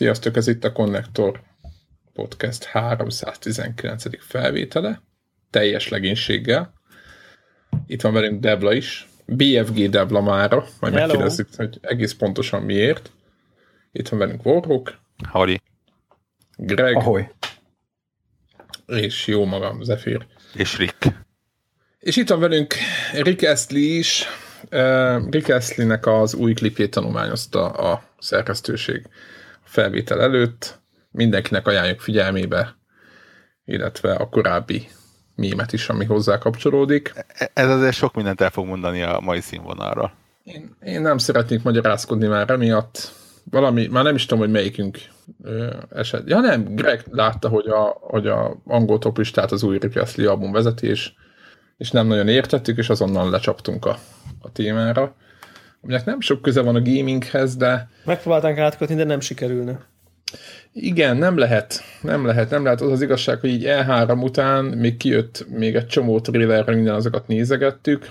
Sziasztok, ez itt a Connector Podcast 319. felvétele, teljes legénységgel. Itt van velünk Debla is, BFG Debla mára, majd Hello. megkérdezzük, hogy egész pontosan miért. Itt van velünk Warhawk, Hali. Greg, Ahoy. és jó magam, Zephyr. És Rick. És itt van velünk Rick Astley is. Rick Astley-nek az új klipjét tanulmányozta a szerkesztőség felvétel előtt. Mindenkinek ajánljuk figyelmébe, illetve a korábbi mémet is, ami hozzá kapcsolódik. Ez azért sok mindent el fog mondani a mai színvonalra. Én, én nem szeretnék magyarázkodni már emiatt. Valami, már nem is tudom, hogy melyikünk ö, eset. Ja nem, Greg látta, hogy a, hogy a angol toplistát az új Rick Astley album vezeti, és, és nem nagyon értettük, és azonnal lecsaptunk a, a témára. Aminek nem sok köze van a gaminghez, de Megpróbáltánk átkötni, de nem sikerülne. igen, nem lehet, nem lehet, nem lehet. Az az igazság, hogy így E3 után még kijött még egy csomó trailerre, minden azokat nézegettük,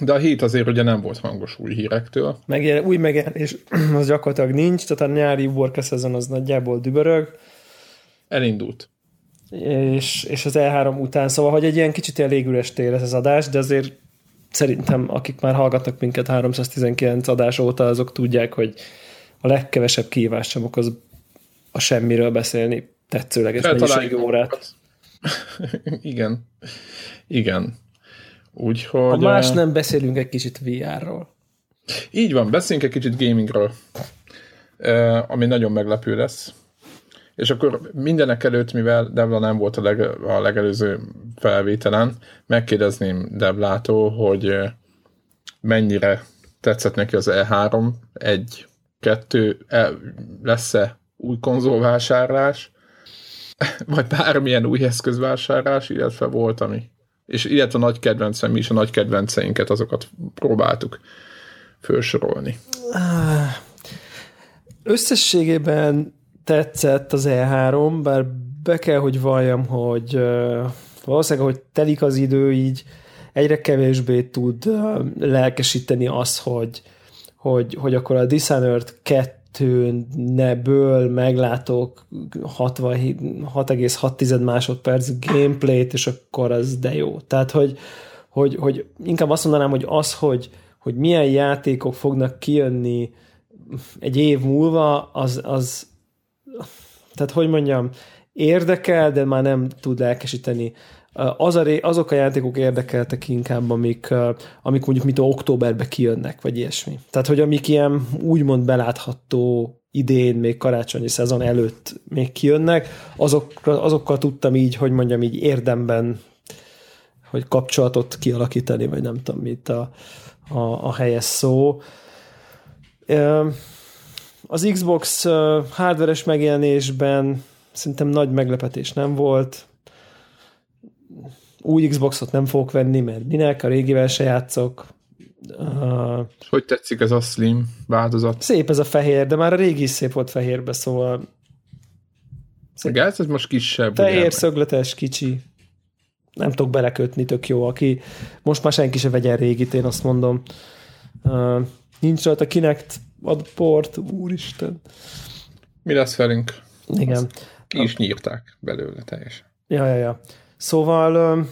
de a hét azért ugye nem volt hangos új hírektől. Megjel, új megjelenés az gyakorlatilag nincs, tehát a nyári Warcraft szezon az nagyjából dübörög, Elindult. és, és az E3 után, szóval, hogy egy ilyen kicsit ilyen légüres tér ez az adás, de azért szerintem, akik már hallgatnak minket 319 adás óta, azok tudják, hogy a legkevesebb kihívás sem okoz a semmiről beszélni tetszőleges mennyiségű órát. Igen. Igen. Úgyhogy... Ha más eh, nem beszélünk egy kicsit VR-ról. Így van, beszéljünk egy kicsit gamingről, eh, ami nagyon meglepő lesz. És akkor mindenek előtt, mivel Devla nem volt a, leg, a legelőző felvételen, megkérdezném Devlától, hogy mennyire tetszett neki az E3, egy, kettő, e, lesz-e új konzolvásárlás, vagy bármilyen új eszközvásárlás, illetve volt, ami és illetve a nagy kedvencem, mi is a nagy kedvenceinket, azokat próbáltuk felsorolni. Összességében tetszett az E3, bár be kell, hogy valljam, hogy valószínűleg, hogy telik az idő, így egyre kevésbé tud lelkesíteni az, hogy, hogy, hogy akkor a Dishonored 2-neből meglátok 67 6,6 másodperc gameplayt, és akkor az de jó. Tehát, hogy, hogy, hogy inkább azt mondanám, hogy az, hogy, hogy milyen játékok fognak kijönni egy év múlva, az, az tehát hogy mondjam, érdekel, de már nem tud lelkesíteni. Az a, azok a játékok érdekeltek inkább, amik, amik mondjuk mit októberbe kijönnek, vagy ilyesmi. Tehát, hogy amik ilyen úgymond belátható idén, még karácsonyi szezon előtt még kijönnek, azokra, azokkal tudtam így, hogy mondjam, így érdemben hogy kapcsolatot kialakítani, vagy nem tudom mit a, a, a helyes szó. Ö, Az Xbox hardveres megjelenésben szerintem nagy meglepetés nem volt. Új Xboxot nem fogok venni, mert minek, a régivel se játszok. Ö, Hogy tetszik ez a slim változat? Szép ez a fehér, de már a régi is szép volt fehérbe, szóval A gáz ez most kisebb. fehér, szögletes, kicsi. Nem tudok belekötni, tök jó. Aki most már senki se vegyen régit, én azt mondom. Uh, nincs rajta Kinect ad port, úristen. Mi lesz velünk? Igen. Ki is nyírták belőle teljesen. Ja, ja, ja. Szóval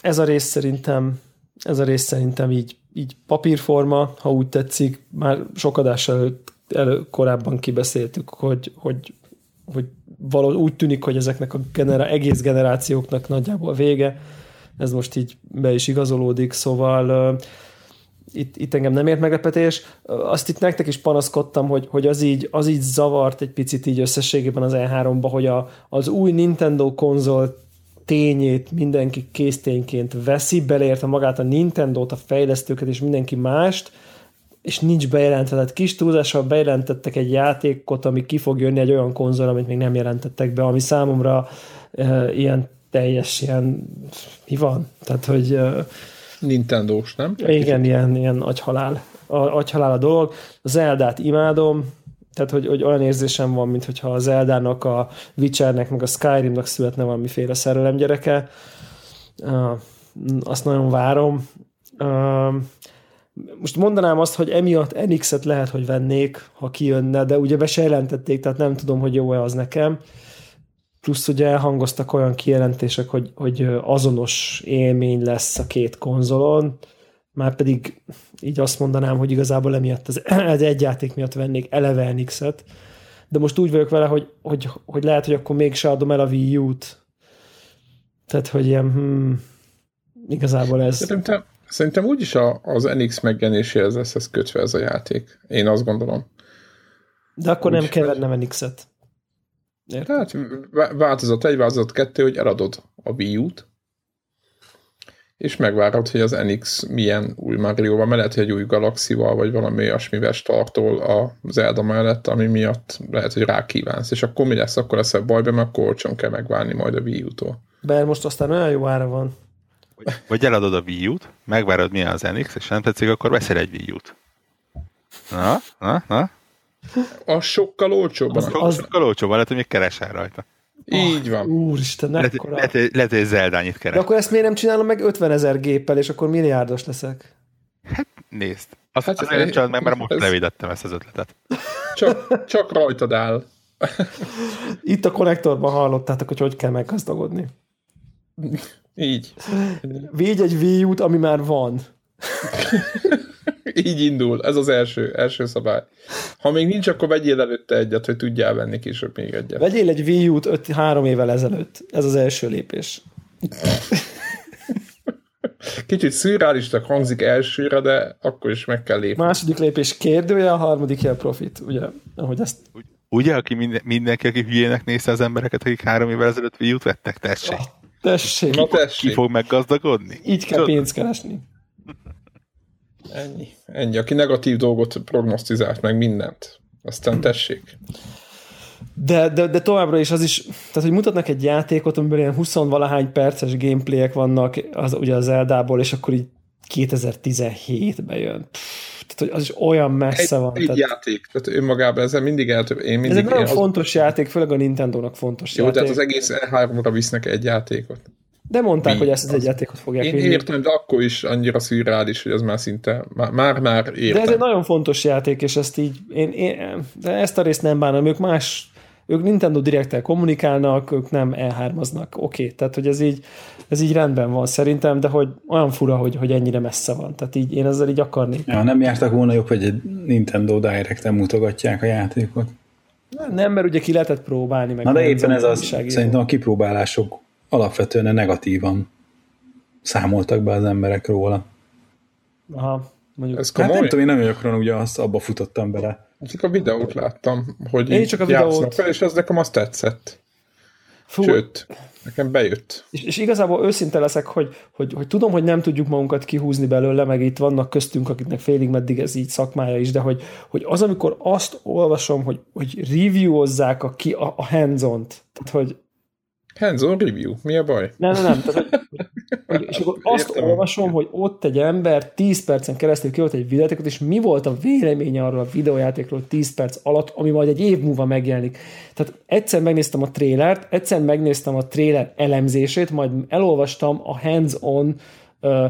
ez a rész szerintem ez a rész szerintem így, így papírforma, ha úgy tetszik, már sok adás előtt elő, korábban kibeszéltük, hogy, hogy, hogy való, úgy tűnik, hogy ezeknek a genera- egész generációknak nagyjából vége. Ez most így be is igazolódik, szóval itt, itt engem nem ért meglepetés. Azt itt nektek is panaszkodtam, hogy, hogy az, így, az így zavart egy picit így összességében az E3-ba, hogy a, az új Nintendo konzol tényét mindenki késztényként veszi, beleértve magát a Nintendo-t, a fejlesztőket és mindenki mást, és nincs bejelentve, tehát kis túlzással bejelentettek egy játékot, ami ki fog jönni egy olyan konzol, amit még nem jelentettek be, ami számomra e, ilyen teljes, ilyen, mi van? Tehát, hogy e, Nintendo-s, nem? igen, ilyen, ilyen agyhalál, a, agyhalál a dolog. A Zeldát imádom, tehát hogy, hogy olyan érzésem van, mintha a Zeldának, a Witchernek, meg a Skyrimnak születne valamiféle szerelem gyereke. Azt nagyon várom. Most mondanám azt, hogy emiatt NX-et lehet, hogy vennék, ha kijönne, de ugye be se jelentették, tehát nem tudom, hogy jó-e az nekem. Plusz ugye elhangoztak olyan kijelentések, hogy, hogy azonos élmény lesz a két konzolon, már pedig így azt mondanám, hogy igazából emiatt az, az egy játék miatt vennék eleve NX-et, de most úgy vagyok vele, hogy, hogy, hogy lehet, hogy akkor mégse adom el a Wii U-t. Tehát, hogy ilyen, hmm, igazából ez... Szerintem, szerintem úgyis a, az NX megjelenéséhez lesz ez kötve ez a játék. Én azt gondolom. De akkor úgy, nem kell vennem NX-et. Hát változat egy, változat kettő, hogy eladod a Wii U-t, és megvárod, hogy az NX milyen új Mario-val, mert lehet, hogy egy új Galaxival, vagy valami olyasmivel startol a Zelda mellett, ami miatt lehet, hogy rákívánsz, és akkor mi lesz, akkor lesz a bajba, mert akkor olcsón kell megválni majd a Wii U-tól. Bár most aztán olyan jó ára van. Vagy eladod a Wii U-t, megvárod milyen az NX, és nem tetszik, akkor veszel egy Wii U-t. Na, na, na. A sokkal olcsóbban. Az, az... Sokkal olcsóbban, lehet, hogy még keresel rajta. Így van. Úristen, lehet, ekkora. Lehet, lehet, hogy Zeldányit keres. De akkor ezt miért nem csinálom meg 50 ezer géppel, és akkor milliárdos leszek? Hát nézd. Azt hát, azért nem csinálod meg, mert most ez... levédettem ezt az ötletet. Csak, csak rajtad áll. Itt a konnektorban hallottátok, hogy hogy kell meggazdagodni. Így. Védj egy Wii ami már van. Így indul, ez az első, első szabály. Ha még nincs, akkor vegyél előtte egyet, hogy tudjál venni később még egyet. Vegyél egy Wii U-t 5, 3 évvel ezelőtt. Ez az első lépés. Kicsit szürreálistak hangzik elsőre, de akkor is meg kell lépni. Második lépés kérdője, a harmadik a profit, ugye? Ahogy ezt... Ugye, aki minden, mindenki, aki hülyének nézte az embereket, akik három évvel ezelőtt Wii U-t vettek, tessék. Ah, tessék. Na tessék. Ki fog meggazdagodni? Így kell pénzt keresni. Ennyi. Ennyi. Aki negatív dolgot prognosztizált meg mindent. Aztán tessék. De, de, de továbbra is az is, tehát hogy mutatnak egy játékot, amiben ilyen 20-valahány perces gameplayek vannak, az, ugye az Eldából, és akkor így 2017-ben jön. Pff, tehát, hogy az is olyan messze egy, van. Egy tehát... játék, tehát önmagában ezzel mindig eltöbb. Én mindig ez egy nagyon az... fontos játék, főleg a Nintendo-nak fontos Jó, játék. tehát az egész E3-ra visznek egy játékot. De mondták, Mi? hogy ezt az, az egy játékot fogják Én vinni. értem, de akkor is annyira szürreális, hogy az már szinte, már-már értem. De ez egy nagyon fontos játék, és ezt így, én, én, de ezt a részt nem bánom, ők más, ők Nintendo direct kommunikálnak, ők nem elhármaznak, oké, okay. tehát hogy ez így, ez így rendben van szerintem, de hogy olyan fura, hogy, hogy ennyire messze van, tehát így én ezzel így akarnék. Ja, nem jártak volna jobb, hogy egy Nintendo Direct-en mutogatják a játékot? Nem, mert ugye ki lehetett próbálni. Meg Na de éppen ez az, szerintem a kipróbálások alapvetően negatívan számoltak be az emberek róla. Aha, mondjuk. Ez hát nem tudom, én nem róla, ugye azt abba futottam bele. Csak a videót láttam, hogy én csak a videót. fel, és az nekem azt tetszett. Fú. Sőt, nekem bejött. És, és igazából őszinte leszek, hogy, hogy, hogy tudom, hogy nem tudjuk magunkat kihúzni belőle, meg itt vannak köztünk, akiknek félig meddig ez így szakmája is, de hogy, hogy az, amikor azt olvasom, hogy, hogy reviewozzák a, ki, a, a hands-on-t, tehát hogy Hands-on review, mi a baj? Nem, nem, nem. Tehát, hogy, és akkor azt Értem. olvasom, hogy ott egy ember 10 percen keresztül kivolt egy videójátékot, és mi volt a véleménye arról a videójátékról 10 perc alatt, ami majd egy év múlva megjelenik. Tehát egyszer megnéztem a trélert, egyszer megnéztem a tréler elemzését, majd elolvastam a hands-on uh,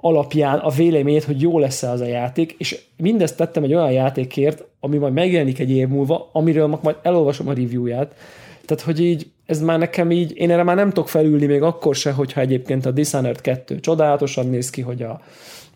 alapján a véleményét, hogy jó lesz-e az a játék, és mindezt tettem egy olyan játékért, ami majd megjelenik egy év múlva, amiről majd elolvasom a reviewját. Tehát, hogy így ez már nekem így, én erre már nem tudok felülni még akkor se, hogyha egyébként a Dishonored 2 csodálatosan néz ki, hogy a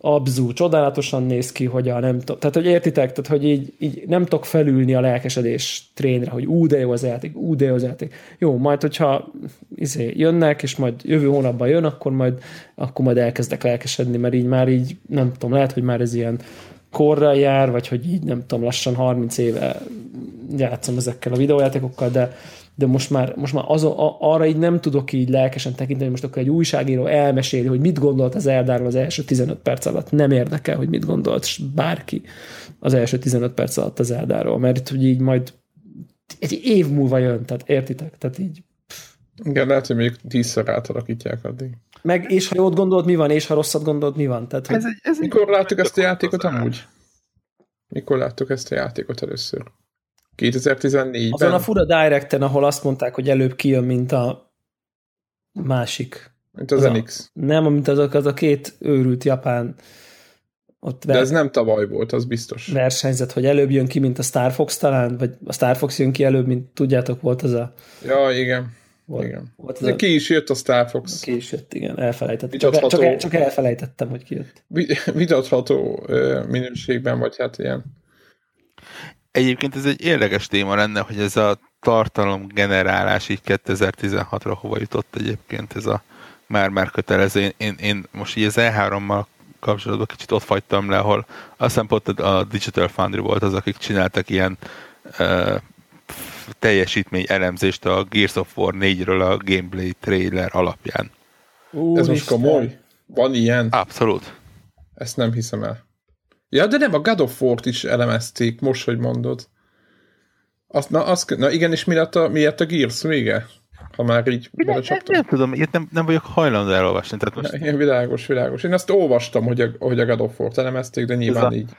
Abzu csodálatosan néz ki, hogy a nem tudom, tehát hogy értitek, tehát hogy így, így nem tudok felülni a lelkesedés trénre, hogy ú, de jó az játék, ú, de jó az játék. Jó, majd hogyha izé, jönnek, és majd jövő hónapban jön, akkor majd, akkor majd elkezdek lelkesedni, mert így már így, nem tudom, lehet, hogy már ez ilyen korra jár, vagy hogy így nem tudom, lassan 30 éve játszom ezekkel a videójátékokkal, de, de most már, most már az, a, arra így nem tudok így lelkesen tekinteni, most akkor egy újságíró elmeséli, hogy mit gondolt az Eldáról az első 15 perc alatt. Nem érdekel, hogy mit gondolt bárki az első 15 perc alatt az Eldáról, mert hogy így majd egy év múlva jön, tehát értitek? Tehát így igen, lehet, hogy még tízszer átalakítják addig. Meg, és ha jót gondolod, mi van, és ha rosszat gondolod, mi van? Tehát, ez egy, ez Mikor láttuk ezt a játékot amúgy? Mikor láttuk ezt a játékot először? 2014-ben? Azon a fura Directen, ahol azt mondták, hogy előbb kijön, mint a másik. Mint az, az NX. A, nem, mint azok az a két őrült japán ott De ez nem tavaly volt, az biztos. versenyzet, hogy előbb jön ki, mint a Star Fox talán, vagy a Star Fox jön ki előbb, mint tudjátok, volt az a... Ja, igen. Volt, igen. Volt az De a ki is jött a Star Fox. ki is jött, igen, elfelejtettem. Vitatható. csak, el- csak elfelejtettem, hogy ki jött. Vi- Vitatható minőségben, vagy hát ilyen. Egyébként ez egy érdekes téma lenne, hogy ez a tartalom generálás így 2016-ra hova jutott egyébként ez a már-már kötelező. Én, én, én most így az E3-mal kapcsolatban kicsit ott fagytam le, ahol azt hiszem pont a Digital Foundry volt az, akik csináltak ilyen uh, teljesítmény elemzést a Gears of War 4-ről a gameplay trailer alapján. Ez most komoly? Van ilyen? Abszolút. Ezt nem hiszem el. Ja, de nem, a God of War-t is elemezték, most, hogy mondod. Azt, na, azt, na igen, és mi lett a, mi lett a Gears vége? Ha már így Nem, belecsaptam. nem tudom, ilyet nem, nem vagyok hajlandó elolvasni. Tehát most Igen, világos, világos. Én azt olvastam, hogy a, hogy a God of War-t elemezték, de nyilván Ez a- így.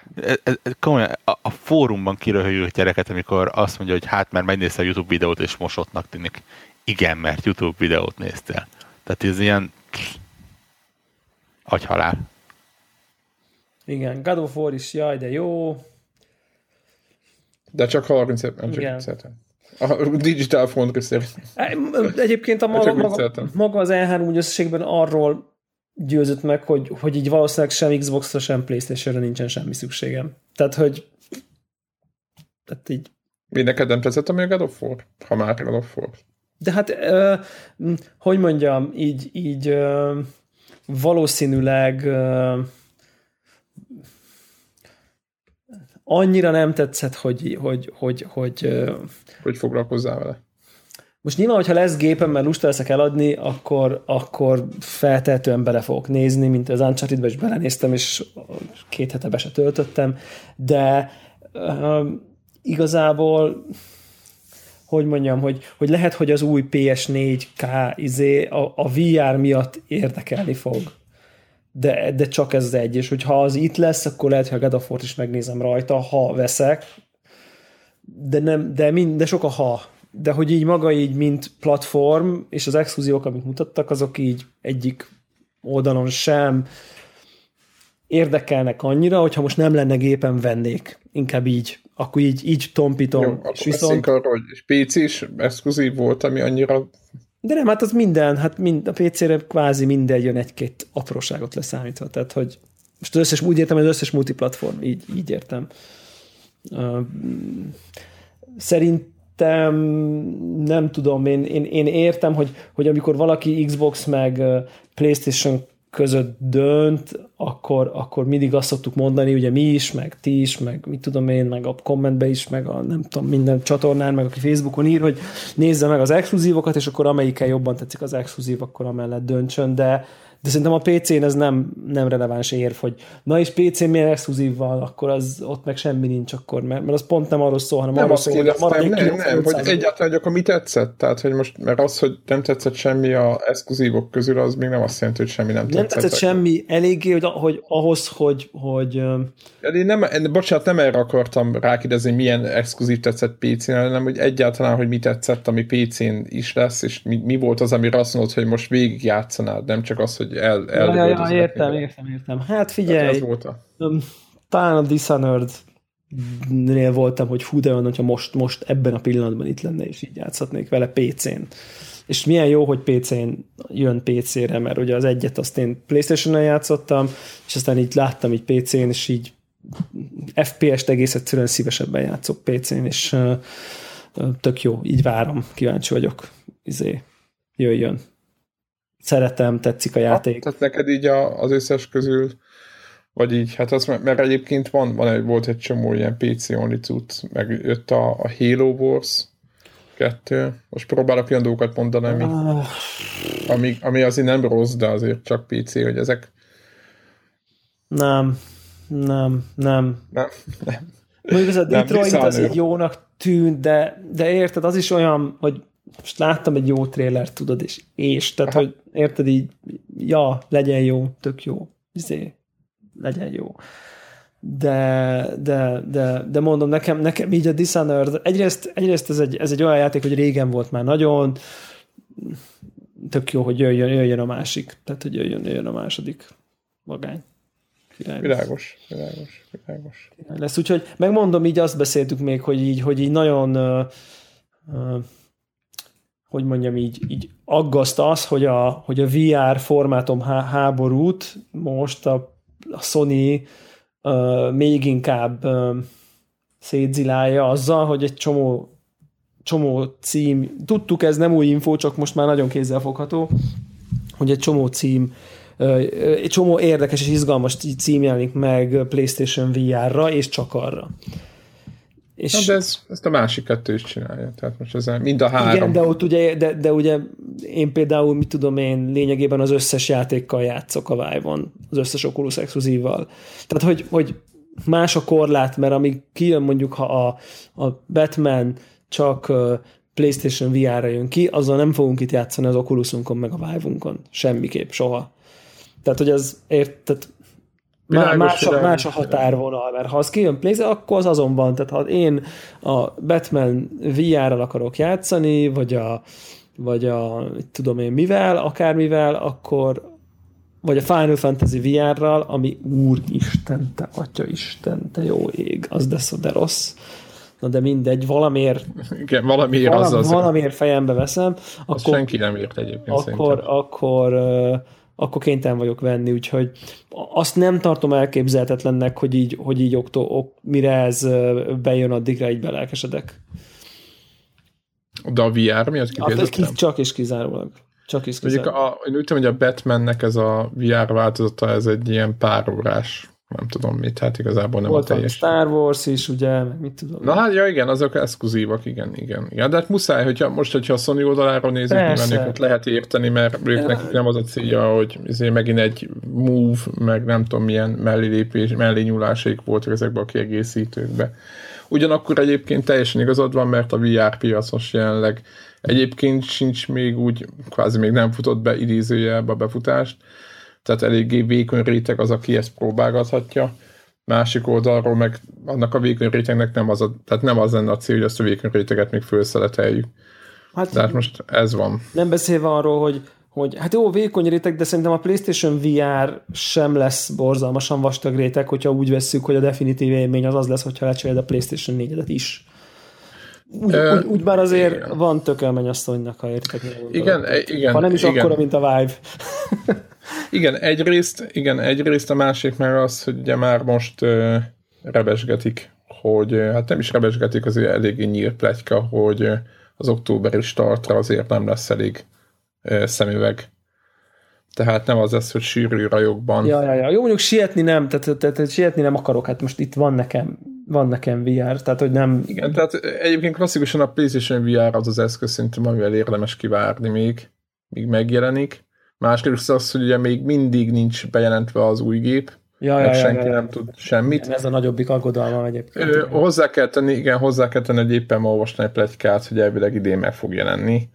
ez, ez, komolyan, a, a fórumban kiröhögjük a gyereket, amikor azt mondja, hogy hát már megnézte a YouTube videót, és mosottnak tűnik. Igen, mert YouTube videót néztél. Tehát ez ilyen agyhalál. Igen, God of War is, jaj, de jó. De csak 30 nem csak Igen. A Digital Foundry szerint. Egyébként a maga, maga, maga az E3 úgy összességben arról győzött meg, hogy, hogy így valószínűleg sem Xbox-ra, sem Playstation-re nincsen semmi szükségem. Tehát, hogy tehát így Mi neked nem tetszett, ami a God of War? Ha már God of War. De hát, ö, hogy mondjam, így, így ö, valószínűleg ö, annyira nem tetszett, hogy, hogy, hogy, hogy Hogy foglalkozzál vele? most nyilván, hogyha lesz gépem, mert lusta leszek eladni, akkor, akkor feltehetően bele fogok nézni, mint az uncharted is belenéztem, és két hete be se töltöttem, de uh, igazából hogy mondjam, hogy, hogy lehet, hogy az új PS4K izé a, a VR miatt érdekelni fog. De, de csak ez az egy, és hogyha az itt lesz, akkor lehet, hogy a War-t is megnézem rajta, ha veszek, de, nem, de, mind, de sok a ha. De hogy így maga így, mint platform, és az exkluzívok, amit mutattak, azok így egyik oldalon sem érdekelnek annyira, hogyha most nem lenne gépen vennék. Inkább így. Akkor így, így tompítom. Jó, és viszont... arról, hogy PC is exkluzív volt, ami annyira de nem, hát az minden, hát mind, a PC-re kvázi minden jön egy-két apróságot leszámítva. Tehát, hogy most az összes, úgy értem, hogy az összes multiplatform, így, így értem. Szerintem nem tudom, én, én, én értem, hogy, hogy amikor valaki Xbox meg PlayStation között dönt, akkor, akkor mindig azt szoktuk mondani, ugye mi is, meg ti is, meg mit tudom én, meg a kommentbe is, meg a nem tudom, minden csatornán, meg aki Facebookon ír, hogy nézze meg az exkluzívokat, és akkor amelyikkel jobban tetszik az exkluzív, akkor amellett döntsön, de, de szerintem a PC-n ez nem, nem releváns érv, hogy na és PC-n milyen exkluzív van, akkor az ott meg semmi nincs akkor, mert, mert az pont nem arról szól, hanem Nem arról szól, hogy kérdeztem, maradék nem, nem, hogy 95%. egyáltalán, hogy akkor mi tetszett? Tehát, hogy most, mert az, hogy nem tetszett semmi a exkluzívok közül, az még nem azt jelenti, hogy semmi nem tetszett. nem tetszett semmi eléggé, hogy, hogy ahhoz, hogy, hogy Én nem, én, bocsánat, nem erre akartam rákérdezni, milyen exkluzív tetszett PC-n, hanem hogy egyáltalán, hogy mi tetszett, ami PC-n is lesz, és mi, mi volt az, amire azt mondod, hogy most végig játszanád, nem csak az, hogy el, ja, ja, el ja, értem, értem, értem. Hát figyelj, öm, talán a Dishonored nél voltam, hogy hú, de olyan, hogyha most, most ebben a pillanatban itt lenne, és így játszhatnék vele PC-n. És milyen jó, hogy PC-n jön PC-re, mert ugye az egyet azt én Playstation-on játszottam, és aztán így láttam így PC-n, és így FPS-t egész egyszerűen szívesebben játszok PC-n, és uh, tök jó, így várom, kíváncsi vagyok. Izé, jöjjön. Szeretem, tetszik a játék. Tehát neked így a, az összes közül, vagy így, hát az, mert egyébként van, van egy, volt egy csomó ilyen PC only cucc, meg jött a, a Halo Wars 2, most próbálok olyan dolgokat mondani, ami, Ah, ami, ami azért nem rossz, de azért csak PC, hogy ezek Nem, nem, nem. nem, nem. Mondjuk ez a Detroit az így jónak tűnt, de, de érted, az is olyan, hogy most láttam egy jó trélert, tudod, és, és tehát, Aha. hogy érted így, ja, legyen jó, tök jó, izé, legyen jó. De, de, de, de mondom, nekem, nekem így a Dishonored, egyrészt, egyrészt ez, egy, ez egy olyan játék, hogy régen volt már nagyon, tök jó, hogy jöjjön, jöjjön a másik, tehát, hogy jöjjön, jöjjön a második magány. Király világos, világos, világos. Király lesz, úgyhogy megmondom, így azt beszéltük még, hogy így, hogy így nagyon uh, uh, hogy mondjam így, így aggaszt az, hogy a, hogy a VR formátum há- háborút most a, a Sony uh, még inkább uh, szétzilálja azzal, hogy egy csomó csomó cím, tudtuk, ez nem új info, csak most már nagyon kézzelfogható, hogy egy csomó cím, egy csomó érdekes és izgalmas cím jelenik meg PlayStation VR-ra, és csak arra. És Na, de ez, ezt a másik kettő is csinálja, tehát most ez mind a három. Igen, de ott ugye, de, de ugye én például, mit tudom én, lényegében az összes játékkal játszok a Vive-on, az összes Oculus exkluzívval. Tehát, hogy, hogy más a korlát, mert amíg kijön mondjuk, ha a, a Batman csak PlayStation VR-ra jön ki, azzal nem fogunk itt játszani az Oculusunkon meg a Vive-unkon. Semmiképp, soha. Tehát, hogy ez érted, Világos, más, a, más a határvonal, mert ha az kijön Playze, akkor az azonban, tehát ha én a Batman VR-ral akarok játszani, vagy a, vagy a tudom én mivel, akármivel, akkor vagy a Final Fantasy VR-ral, ami úristen, te atya isten, te jó ég, az de, de rossz. Na de mindegy, valamiért, Igen, valamiért, valam, az. az valamiért fejembe veszem, akkor, senki nem ért egyébként akkor, akkor, uh, akkor kénytelen vagyok venni, úgyhogy azt nem tartom elképzelhetetlennek, hogy így, hogy így októ, ok, mire ez bejön, addigra így belelkesedek. De a VR mi az kifejezetten? Hát csak és kizárólag. Csak is kizárólag. A, én úgy tudom, hogy a Batmannek ez a VR változata, ez egy ilyen pár órás nem tudom mit, hát igazából nem Volt a teljes. Star Wars is, ugye, mit tudom. Na hát, ja igen, azok exkluzívak, igen, igen. Ja, de hát muszáj, hogyha most, hogyha a Sony oldaláról nézzük, nyilván őket lehet érteni, mert ők nekik nem az a célja, hogy azért megint egy move, meg nem tudom milyen mellélépés, mellé nyúlásék voltak ezekbe a kiegészítőkbe. Ugyanakkor egyébként teljesen igazad van, mert a VR piacos jelenleg egyébként sincs még úgy, kvázi még nem futott be idézőjelbe a befutást, tehát eléggé vékony réteg az, aki ezt próbálgathatja. Másik oldalról meg annak a vékony rétegnek nem az, a, tehát nem az lenne a cél, hogy azt a vékony réteget még felszeleteljük. Hát, tehát most ez van. Nem beszélve arról, hogy hogy hát jó, vékony réteg, de szerintem a PlayStation VR sem lesz borzalmasan vastag réteg, hogyha úgy vesszük, hogy a definitív élmény az az lesz, hogyha lecseréled a PlayStation 4-et is. Úgy, uh, úgy, úgy bár azért igen. van tökelmenyasszonynak, ha értek. Igen, igen. Ha nem is igen. akkora, mint a Vive. Igen, egyrészt, igen, egyrészt a másik meg az, hogy ugye már most uh, rebesgetik, hogy uh, hát nem is rebesgetik, azért eléggé nyílt pletyka, hogy uh, az októberi startra azért nem lesz elég uh, szemüveg. Tehát nem az lesz, hogy sűrű rajokban. Ja, ja, ja. Jó, mondjuk sietni nem, tehát, tehát, tehát sietni nem akarok, hát most itt van nekem van nekem VR, tehát hogy nem... Igen, tehát egyébként klasszikusan a PlayStation VR az az eszköz szerintem, amivel érdemes kivárni még, míg megjelenik. Másrészt az, hogy ugye még mindig nincs bejelentve az új gép, Ja, ja, senki ja, ja. nem tud semmit. Igen, ez a nagyobbik aggodalma egyébként. Ö, hozzá kell tenni, igen, hozzá kell tenni, hogy éppen ma olvastam egy plegykát, hogy elvileg idén meg fog jelenni.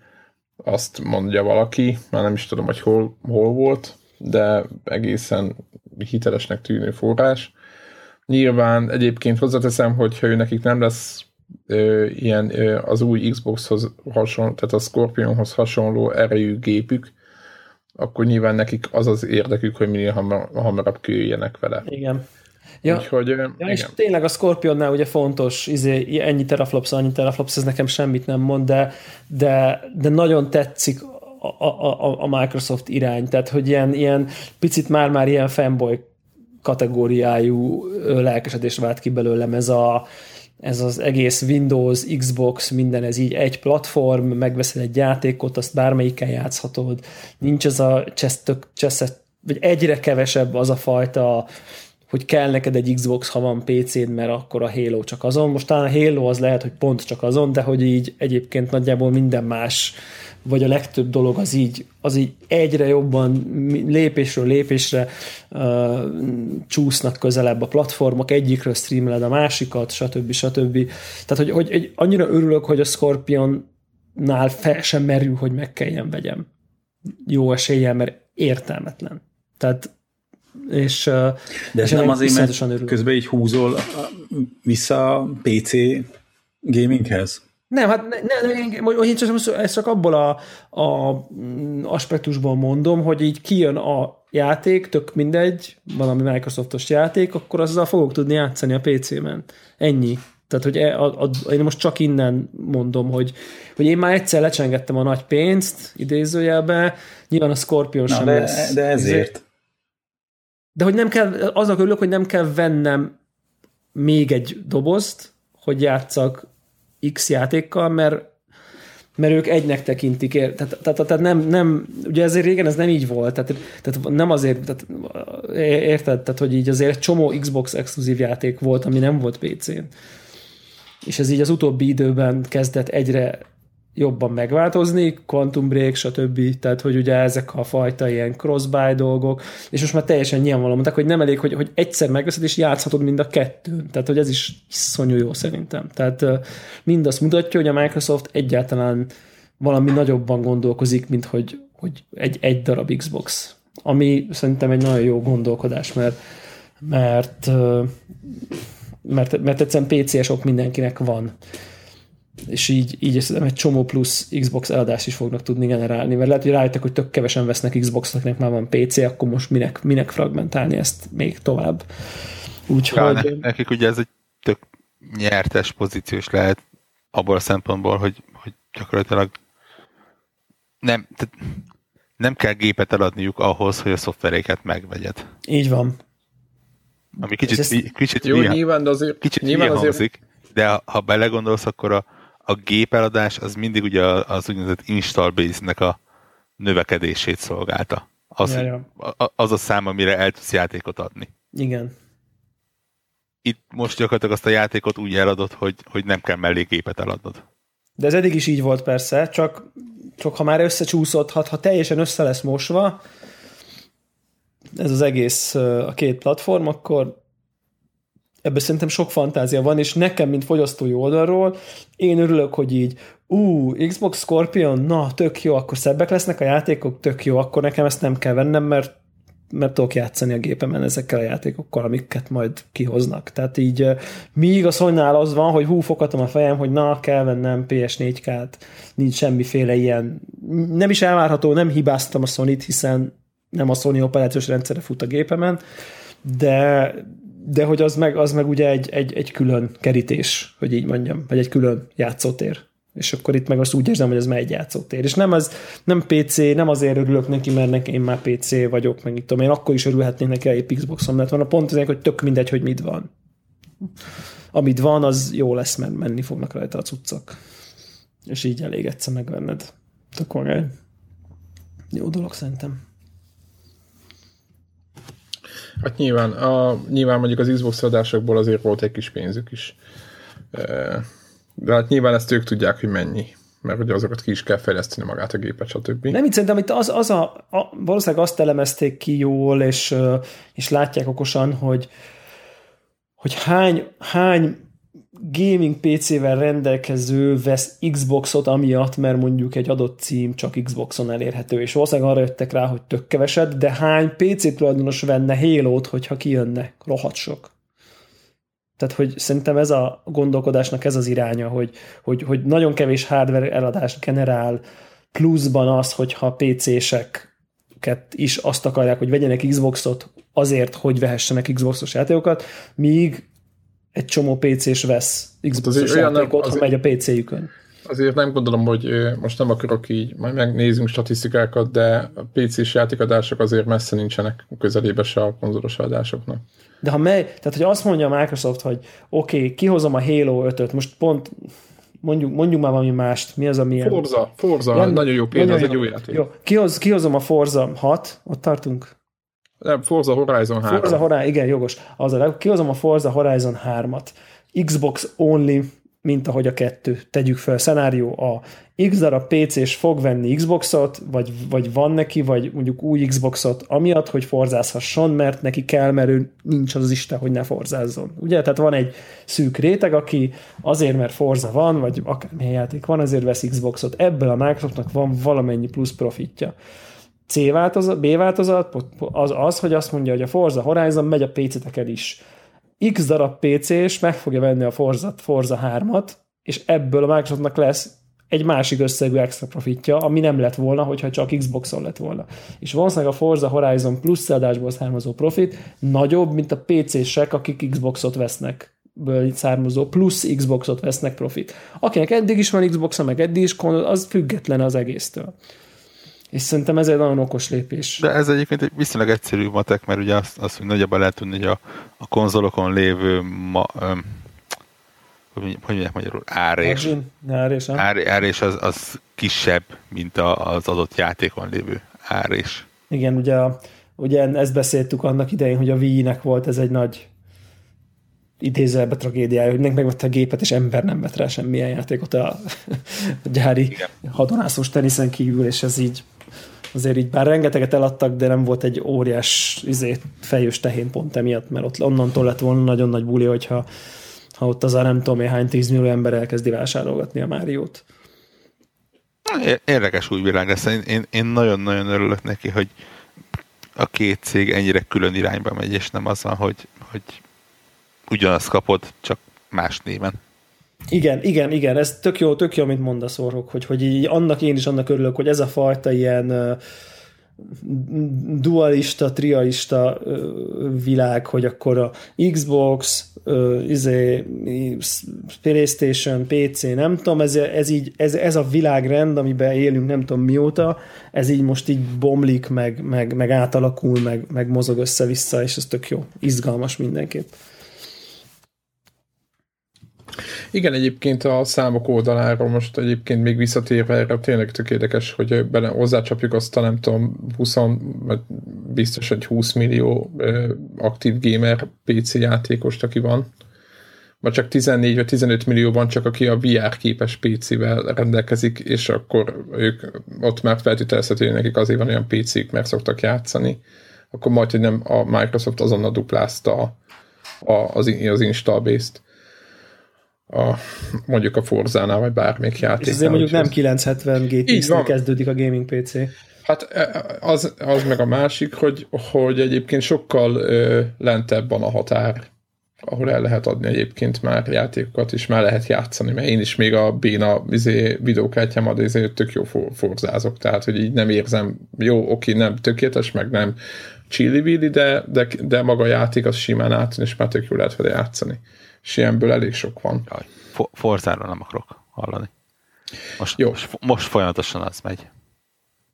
Azt mondja valaki, már nem is tudom, hogy hol, hol volt, de egészen hitelesnek tűnő forrás. Nyilván egyébként hozzáteszem, hogyha ő nekik nem lesz ö, ilyen ö, az új Xboxhoz hasonló, tehát a Scorpionhoz hasonló erejű gépük, akkor nyilván nekik az az érdekük, hogy minél hamar, hamarabb küldjenek vele. Igen. Ja, Úgyhogy, ja igen. és tényleg a Scorpionnál ugye fontos, izé, ennyi teraflops, annyi teraflops, ez nekem semmit nem mond, de, de, de nagyon tetszik a, a, a Microsoft irány, tehát hogy ilyen, ilyen picit már-már ilyen fanboy kategóriájú lelkesedés vált ki belőlem ez a, ez az egész Windows, Xbox, minden ez így egy platform, megveszed egy játékot, azt bármelyikkel játszhatod, nincs ez a csesztök, cseszet, vagy egyre kevesebb az a fajta hogy kell neked egy Xbox, ha van PC-d, mert akkor a Halo csak azon. Most talán a Halo az lehet, hogy pont csak azon, de hogy így egyébként nagyjából minden más, vagy a legtöbb dolog az így, az így egyre jobban lépésről lépésre uh, csúsznak közelebb a platformok, egyikről streameled a másikat, stb. stb. Tehát, hogy, hogy, hogy annyira örülök, hogy a Scorpionnál fel sem merül, hogy meg kelljen vegyem. Jó eséllyel, mert értelmetlen. Tehát és, De ez nem azért, mert örül. közben így húzol vissza a PC gaminghez? Nem, hát ne, ne, ne, én csak, ezt csak abból a, a mm, aspektusból mondom, hogy így kijön a játék, tök mindegy, valami Microsoftos játék, akkor azzal fogok tudni játszani a PC-ben. Ennyi. Tehát, hogy e, a, a, én most csak innen mondom, hogy, hogy én már egyszer lecsengettem a nagy pénzt, idézőjelbe, nyilván a Scorpion Na, sem de, lesz. De ezért. De hogy nem kell, aznak örülök, hogy nem kell vennem még egy dobozt, hogy játszak X játékkal, mert mert ők egynek tekintik, tehát, tehát, tehát nem, nem, ugye ezért régen ez nem így volt, tehát, tehát nem azért, tehát, érted, tehát hogy így azért csomó Xbox exkluzív játék volt, ami nem volt PC-n. És ez így az utóbbi időben kezdett egyre jobban megváltozni, Quantum Break, stb. Tehát, hogy ugye ezek a fajta ilyen cross-buy dolgok, és most már teljesen nyilvánvalóan mondták, hogy nem elég, hogy, hogy egyszer megveszed, és játszhatod mind a kettőn. Tehát, hogy ez is iszonyú jó szerintem. Tehát mind azt mutatja, hogy a Microsoft egyáltalán valami nagyobban gondolkozik, mint hogy, hogy egy, egy darab Xbox. Ami szerintem egy nagyon jó gondolkodás, mert mert mert, mert egyszerűen PC sok mindenkinek van és így, így szerintem egy csomó plusz Xbox eladást is fognak tudni generálni, mert lehet, hogy rájöttek, hogy tök kevesen vesznek Xbox-nak, nek már van PC, akkor most minek, minek fragmentálni ezt még tovább. Úgyhogy... Ja, nekik ugye ez egy tök nyertes pozíciós lehet abból a szempontból, hogy, hogy gyakorlatilag nem, tehát nem kell gépet eladniuk ahhoz, hogy a szoftveréket megvegyed. Így van. Ami kicsit, ezt... kicsit, jó, nyilván, de azért, kicsit nyilván azért... hangzik, de ha, ha belegondolsz, akkor a, a gépeladás az mindig ugye az úgynevezett install base-nek a növekedését szolgálta. Az, ja, ja. az a szám, amire el tudsz játékot adni. Igen. Itt most gyakorlatilag azt a játékot úgy eladod, hogy, hogy nem kell mellé gépet eladnod. De ez eddig is így volt persze, csak, csak ha már összecsúszott, ha, ha teljesen össze lesz mosva, ez az egész a két platform, akkor ebben szerintem sok fantázia van, és nekem, mint fogyasztói oldalról, én örülök, hogy így, ú, Xbox Scorpion, na, tök jó, akkor szebbek lesznek a játékok, tök jó, akkor nekem ezt nem kell vennem, mert mert tudok játszani a gépemen ezekkel a játékokkal, amiket majd kihoznak. Tehát így míg a Sonynál az van, hogy hú, fokatom a fejem, hogy na, kell vennem PS4-kát, nincs semmiféle ilyen, nem is elvárható, nem hibáztam a sony hiszen nem a Sony operációs rendszere fut a gépemen, de, de hogy az meg, az meg ugye egy, egy, egy külön kerítés, hogy így mondjam, vagy egy külön játszótér. És akkor itt meg azt úgy érzem, hogy ez már egy játszótér. És nem, az, nem PC, nem azért örülök neki, mert neki én már PC vagyok, meg itt tudom, én akkor is örülhetnék neki, egy Xboxom lett volna. Pont azért, hogy tök mindegy, hogy mit van. Amit van, az jó lesz, mert menni fognak rajta a cuccok. És így elég egyszer megvenned. Tök magány. Jó dolog szerintem. Hát nyilván, a, nyilván mondjuk az Xbox adásokból azért volt egy kis pénzük is. De hát nyilván ezt ők tudják, hogy mennyi. Mert ugye azokat ki is kell fejleszteni magát a gépet, stb. Nem, itt szerintem itt az, az a, a, valószínűleg azt elemezték ki jól, és, és látják okosan, hogy, hogy hány, hány gaming PC-vel rendelkező vesz Xboxot amiatt, mert mondjuk egy adott cím csak Xboxon elérhető, és valószínűleg arra jöttek rá, hogy tök keveset, de hány PC tulajdonos venne Halo-t, hogyha kijönne? Rohadt sok. Tehát, hogy szerintem ez a gondolkodásnak ez az iránya, hogy, hogy, hogy nagyon kevés hardware eladást generál, pluszban az, hogyha PC-sek is azt akarják, hogy vegyenek Xboxot azért, hogy vehessenek Xboxos játékokat, míg egy csomó PC-s vesz Xbox-os hát játékot, ha megy a PC-jükön. Azért nem gondolom, hogy most nem akarok így, majd megnézünk statisztikákat, de a PC-s játékadások azért messze nincsenek közelébe se a konzolos adásoknak. De ha megy, tehát hogy azt mondja a Microsoft, hogy oké, okay, kihozom a Halo 5-öt, most pont mondjuk, mondjuk már valami mást, mi az, ami Forza, Forza, ja, nagyon jó példa, az egy jó játék. Jó, kihoz, kihozom a Forza 6, ott tartunk? Nem, Forza Horizon 3. Forza Horizon, igen, jogos. Az a, kihozom a Forza Horizon 3-at. Xbox only, mint ahogy a kettő. Tegyük fel, szenárió a X darab PC-s fog venni Xboxot, vagy, vagy van neki, vagy mondjuk új Xboxot, amiatt, hogy forzázhasson, mert neki kell, mert ő nincs az Isten, hogy ne forzázzon. Ugye? Tehát van egy szűk réteg, aki azért, mert Forza van, vagy akármilyen játék van, azért vesz Xboxot. Ebből a Microsoftnak van valamennyi plusz profitja. C változat, B változat az az, hogy azt mondja, hogy a Forza Horizon megy a PC-teken is. X darab PC-s meg fogja venni a Forza, Forza 3-at, és ebből a Microsoftnak lesz egy másik összegű extra profitja, ami nem lett volna, hogyha csak Xboxon lett volna. És valószínűleg a Forza Horizon plusz adásból származó profit nagyobb, mint a PC-sek, akik Xboxot vesznek ből származó plusz Xboxot vesznek profit. Akinek eddig is van xbox meg eddig is, az független az egésztől. És szerintem ez egy nagyon okos lépés. De ez egyébként egy viszonylag egyszerű matek, mert ugye azt, azt hogy nagyjából lehet tudni, hogy a, a konzolokon lévő ma, öm, hogy mondják magyarul, árés. Árés, ár, árés az, az kisebb, mint a, az adott játékon lévő árés. Igen, ugye, ugye ezt beszéltük annak idején, hogy a Wii-nek volt ez egy nagy idézelbe tragédiája, hogy megvette a gépet, és ember nem vett rá semmilyen játékot a, a gyári Igen. hadonászós teniszen kívül, és ez így azért így bár rengeteget eladtak, de nem volt egy óriás izé, fejős tehén pont emiatt, mert ott onnantól lett volna nagyon nagy buli, hogyha ha ott az a nem tudom hány tízmillió ember elkezdi vásárolgatni a Máriót. Érdekes új világ lesz. Én, én, én nagyon-nagyon örülök neki, hogy a két cég ennyire külön irányba megy, és nem az van, hogy, hogy ugyanazt kapod, csak más néven. Igen, igen, igen, ez tök jó, tök jó, amit mondasz, Orhok, hogy, hogy így annak én is annak örülök, hogy ez a fajta ilyen dualista, trialista világ, hogy akkor a Xbox, izé, PlayStation, PC, nem tudom, ez, ez, így, ez, ez a világrend, amiben élünk nem tudom mióta, ez így most így bomlik, meg, meg, meg átalakul, meg, meg mozog össze-vissza, és ez tök jó, izgalmas mindenképp. Igen, egyébként a számok oldaláról most egyébként még visszatérve erre tényleg tök érdekes, hogy bele hozzácsapjuk azt a nem tudom 20, vagy biztos, hogy 20 millió aktív gamer PC játékost, aki van. Vagy csak 14 vagy 15 millióban csak aki a VR képes PC-vel rendelkezik, és akkor ők ott már feltételezhető, hogy nekik azért van olyan PC-k, mert szoktak játszani. Akkor majd, hogy nem a Microsoft azonnal duplázta a, a, az, az install base-t a, mondjuk a Forzánál, vagy bármelyik játék. És azért mondjuk nem 970 GTX kezdődik a gaming PC. Hát e, az, az meg a másik, hogy, hogy egyébként sokkal ö, lentebb van a határ, ahol el lehet adni egyébként már játékokat, és már lehet játszani, mert én is még a béna izé, videókártyámat izé, tök jó for, forzázok, tehát hogy így nem érzem, jó, oké, nem tökéletes, meg nem chili de, de, de maga a játék az simán át, és már tök jó lehet vele játszani és ilyenből elég sok van. Jaj, for, Forzáról nem akarok hallani. Most, Jó. most, most folyamatosan az megy.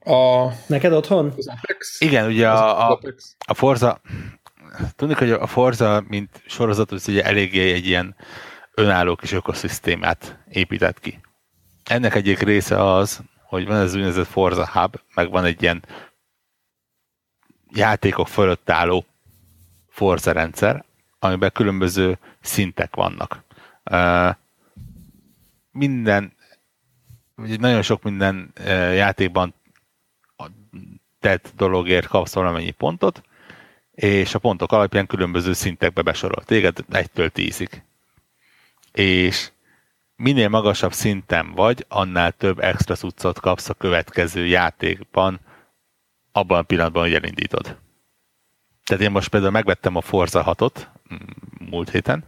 A... Neked otthon? Az Apex? Igen, ugye a, a, a Forza, tudjuk, hogy a Forza, mint sorozat, az ugye eléggé egy ilyen önálló kis ökoszisztémát épített ki. Ennek egyik része az, hogy van ez úgynevezett Forza Hub, meg van egy ilyen játékok fölött álló Forza rendszer, amiben különböző szintek vannak. Minden, nagyon sok minden játékban tett dologért kapsz valamennyi pontot, és a pontok alapján különböző szintekbe besorol téged egytől tízig. És minél magasabb szinten vagy, annál több extra cuccot kapsz a következő játékban, abban a pillanatban, hogy elindítod. Tehát én most például megvettem a Forza 6-ot mm, múlt héten,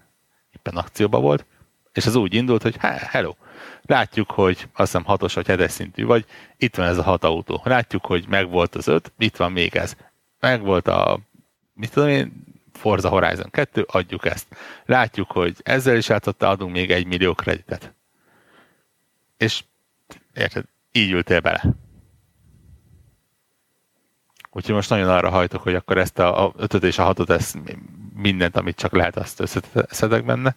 éppen akcióban volt, és az úgy indult, hogy hello, látjuk, hogy azt hiszem 6-os vagy 7 szintű vagy, itt van ez a 6 autó. Látjuk, hogy megvolt az 5, itt van még ez. Megvolt a, mit tudom én, Forza Horizon 2, adjuk ezt. Látjuk, hogy ezzel is játszotta, adunk még egy millió kreditet. És érted, így ültél bele. Úgyhogy most nagyon arra hajtok, hogy akkor ezt a, a ötöt és a hatot, ezt mindent, amit csak lehet, azt összeszedek benne.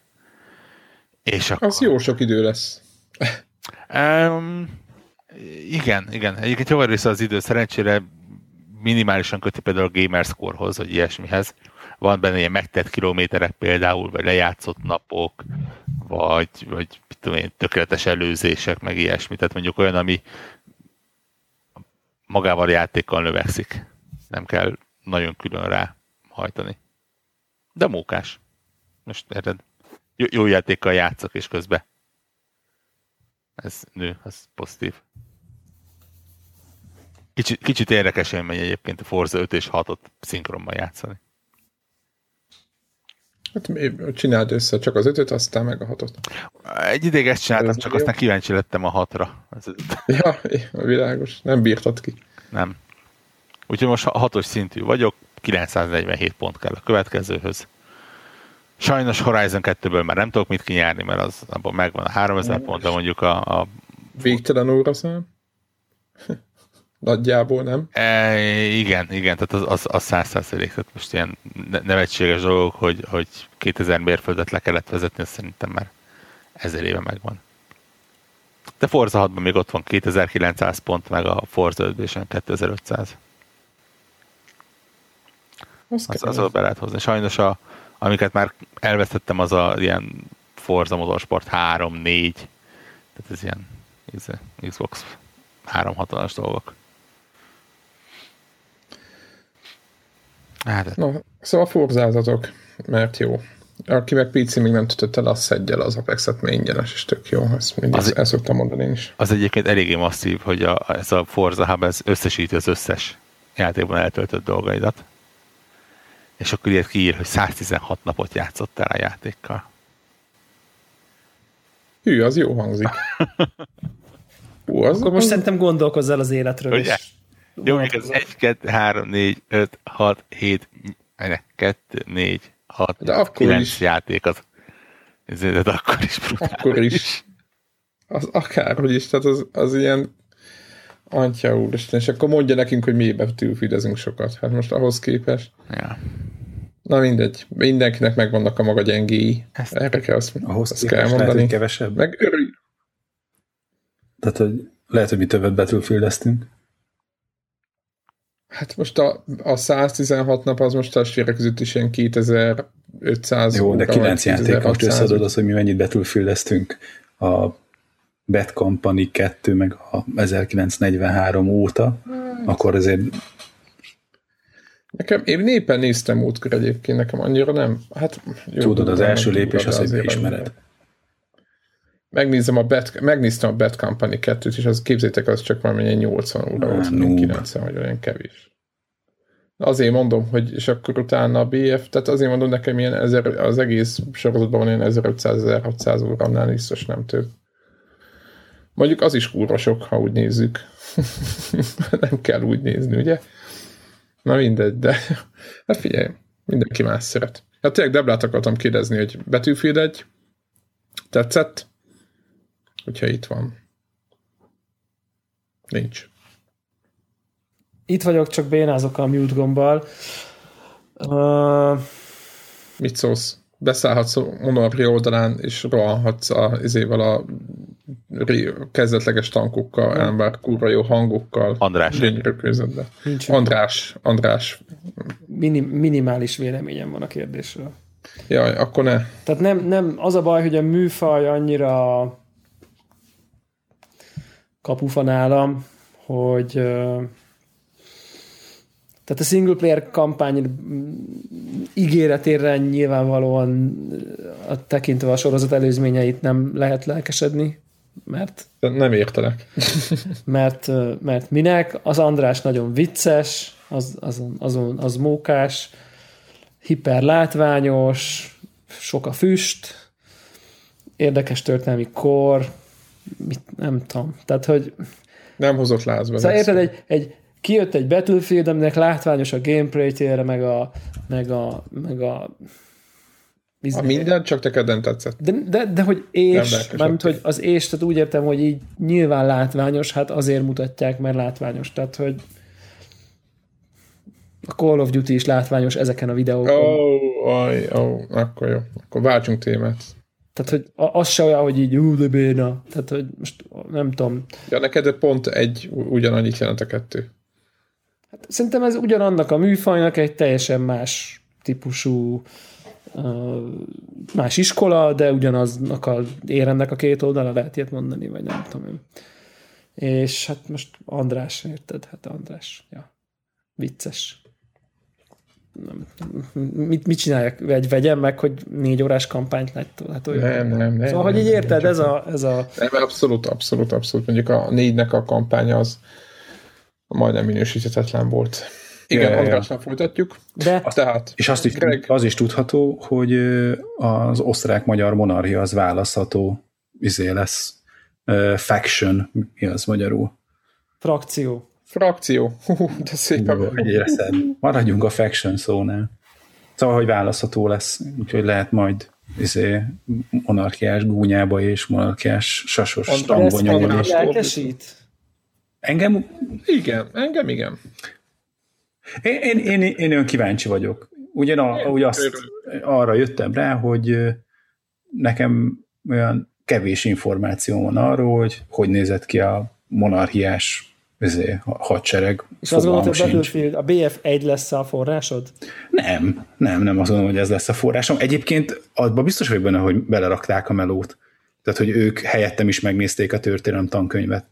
És akkor... Az jó sok idő lesz. um, igen, igen. Egyébként jó része az idő. Szerencsére minimálisan köti például a gamerscore-hoz, vagy ilyesmihez. Van benne ilyen megtett kilométerek például, vagy lejátszott napok, vagy, vagy tudom én, tökéletes előzések, meg ilyesmi. Tehát mondjuk olyan, ami magával a játékkal növekszik. Nem kell nagyon külön rá hajtani. De mókás. Most érted? Jó, jó játékkal játszok, és közben ez nő, az pozitív. Kicsit, kicsit érdekes élmény egyébként a Forza 5 és 6-ot szinkronban játszani. Hát csináld össze csak az ötöt, aztán meg a hatot. Egy ideig ezt csináltam, csak jó. aztán kíváncsi lettem a hatra. Ja, világos. Nem bírtad ki. Nem. Úgyhogy most hatos szintű vagyok, 947 pont kell a következőhöz. Sajnos Horizon 2-ből már nem tudok mit kinyárni, mert az abban megvan a 3000 pont, de mondjuk a... a... Végtelen óraszám? Nagyjából, nem? E, igen, igen, tehát az, az, az 100 tehát most ilyen nevetséges dolgok, hogy, hogy 2000 mérföldet le kellett vezetni, azt szerintem már ezer éve megvan. De Forza 6-ban még ott van 2900 pont, meg a Forza 5 2500. Az, az, az be lehet hozni. Sajnos a, amiket már elvesztettem, az a ilyen Forza Motorsport 3, 4, tehát ez ilyen ez Xbox 3 hatalmas dolgok. Hát, no, szóval forzázatok, mert jó. Aki meg PC még nem tudott el, azt szedje el az Apex-et, mert ingyenes, és tök jó. Ezt mindig az, el szoktam mondani én is. Az egyébként eléggé masszív, hogy a, ez a Forza Hub ez összesíti az összes játékban eltöltött dolgaidat és akkor ilyet kiír, hogy 116 napot játszottál a játékkal. Hű, az jó hangzik. Hú, az akkor most az... szerintem gondolkozz el az életről Ugye? is. Jó, még az 1, 2, 3, 4, 5, 6, 7, 2, 4, 6, De akkor 9 is. játék az. Ez, de akkor is brutális. Akkor is. Az akárhogy is, tehát az, az ilyen Antya úristen, és akkor mondja nekünk, hogy mi betűfidezünk sokat. Hát most ahhoz képest. Ja. Na mindegy, mindenkinek megvannak a maga gyengéi. Ezt, Erre kell azt, ahhoz azt kell mondani. Lehet, kevesebb. Meg örülj. Tehát, hogy lehet, hogy mi többet betűfildeztünk. Hát most a, a 116 nap az most a sérek között is ilyen 2500 Jó, de 9 játék most összeadod az, hogy mi mennyit betűfildeztünk a Bad Company 2 meg a 1943 óta, hmm. akkor azért Nekem, én éppen néztem múltkor egyébként, nekem annyira nem, hát... Jó, Tudod, az első lépés az, hogy beismered. Megnézem a Bad, megnéztem a Bad Company 2-t, és az képzétek, az csak valami 80 óra volt, 90 vagy olyan kevés. Azért mondom, hogy és akkor utána a BF, tehát azért mondom nekem ilyen ezer, az egész sorozatban van ilyen 1500-1600 óra, annál biztos nem több. Mondjuk az is kurva sok, ha úgy nézzük. nem kell úgy nézni, ugye? Na mindegy, de hát figyelj, mindenki más szeret. Hát tényleg Deblát akartam kérdezni, hogy Battlefield egy tetszett? Hogyha itt van. Nincs. Itt vagyok, csak bénázok a mute gombbal. Uh... Mit szólsz? Beszállhatsz a Monopri oldalán, és rohanhatsz a, izével a kezdetleges tankokkal, ember kurva jó hangokkal. András. Gyönyörű András, András. Minim, minimális véleményem van a kérdésről. Jaj, akkor ne. Tehát nem, nem, az a baj, hogy a műfaj annyira kapufa nálam, hogy tehát a single player kampány ígéretére nyilvánvalóan a tekintve a sorozat előzményeit nem lehet lelkesedni, mert... Nem értelek. mert, mert minek? Az András nagyon vicces, az, az, az, az mókás, hiperlátványos, sok a füst, érdekes történelmi kor, mit, nem tudom. Tehát, hogy... Nem hozott lázba. Szóval érted, egy, egy, kijött egy Battlefield, aminek látványos a gameplay tére, meg a, meg a, meg a a minden, csak neked nem tetszett. De, de, de hogy és, mármint, hogy az és, tehát úgy értem, hogy így nyilván látványos, hát azért mutatják, mert látványos. Tehát, hogy a Call of Duty is látványos ezeken a videókon. Ó, oh, aj, oh, akkor jó. Akkor váltsunk témát. Tehát, hogy az se olyan, hogy így, ú, de béna. Tehát, hogy most nem tudom. Ja, neked pont egy, ugyanannyit jelent a kettő. Hát szerintem ez ugyanannak a műfajnak egy teljesen más típusú más iskola, de ugyanaznak a éremnek a két oldala, lehet ilyet mondani, vagy nem tudom én. És hát most András, érted? Hát András, ja. Vicces. Nem, mit, mit csináljak? Vegy, vegyem meg, hogy négy órás kampányt látható? Nem, nem, nem. Szóval, nem, hogy így érted, ez a, ez a... Nem, abszolút, abszolút, abszolút. Mondjuk a négynek a kampánya az majdnem minősíthetetlen volt. Igen, Andrásnál folytatjuk. De... Tehát, és azt is, Greg... az is tudható, hogy az osztrák-magyar monarchia az választható izé lesz. Uh, faction, mi az magyarul? Frakció. Frakció. Hú, de szépen. Maradjunk a faction szónál. Szóval, hogy választható lesz, úgyhogy lehet majd izé, monarchiás gúnyába és monarchiás sasos nyomulni. Lelkesít? Engem? Igen, engem igen. Én, én, én, én olyan kíváncsi vagyok. Ugyan a, úgy azt, arra jöttem rá, hogy nekem olyan kevés információ van arról, hogy hogy nézett ki a monarchiás ezé, hadsereg. És azt gondolod, hogy a Battlefield, a BF1 lesz a forrásod? Nem, nem, nem azt gondolom, hogy ez lesz a forrásom. Egyébként abban biztos vagyok benne, hogy belerakták a melót. Tehát, hogy ők helyettem is megnézték a történelem tankönyvet.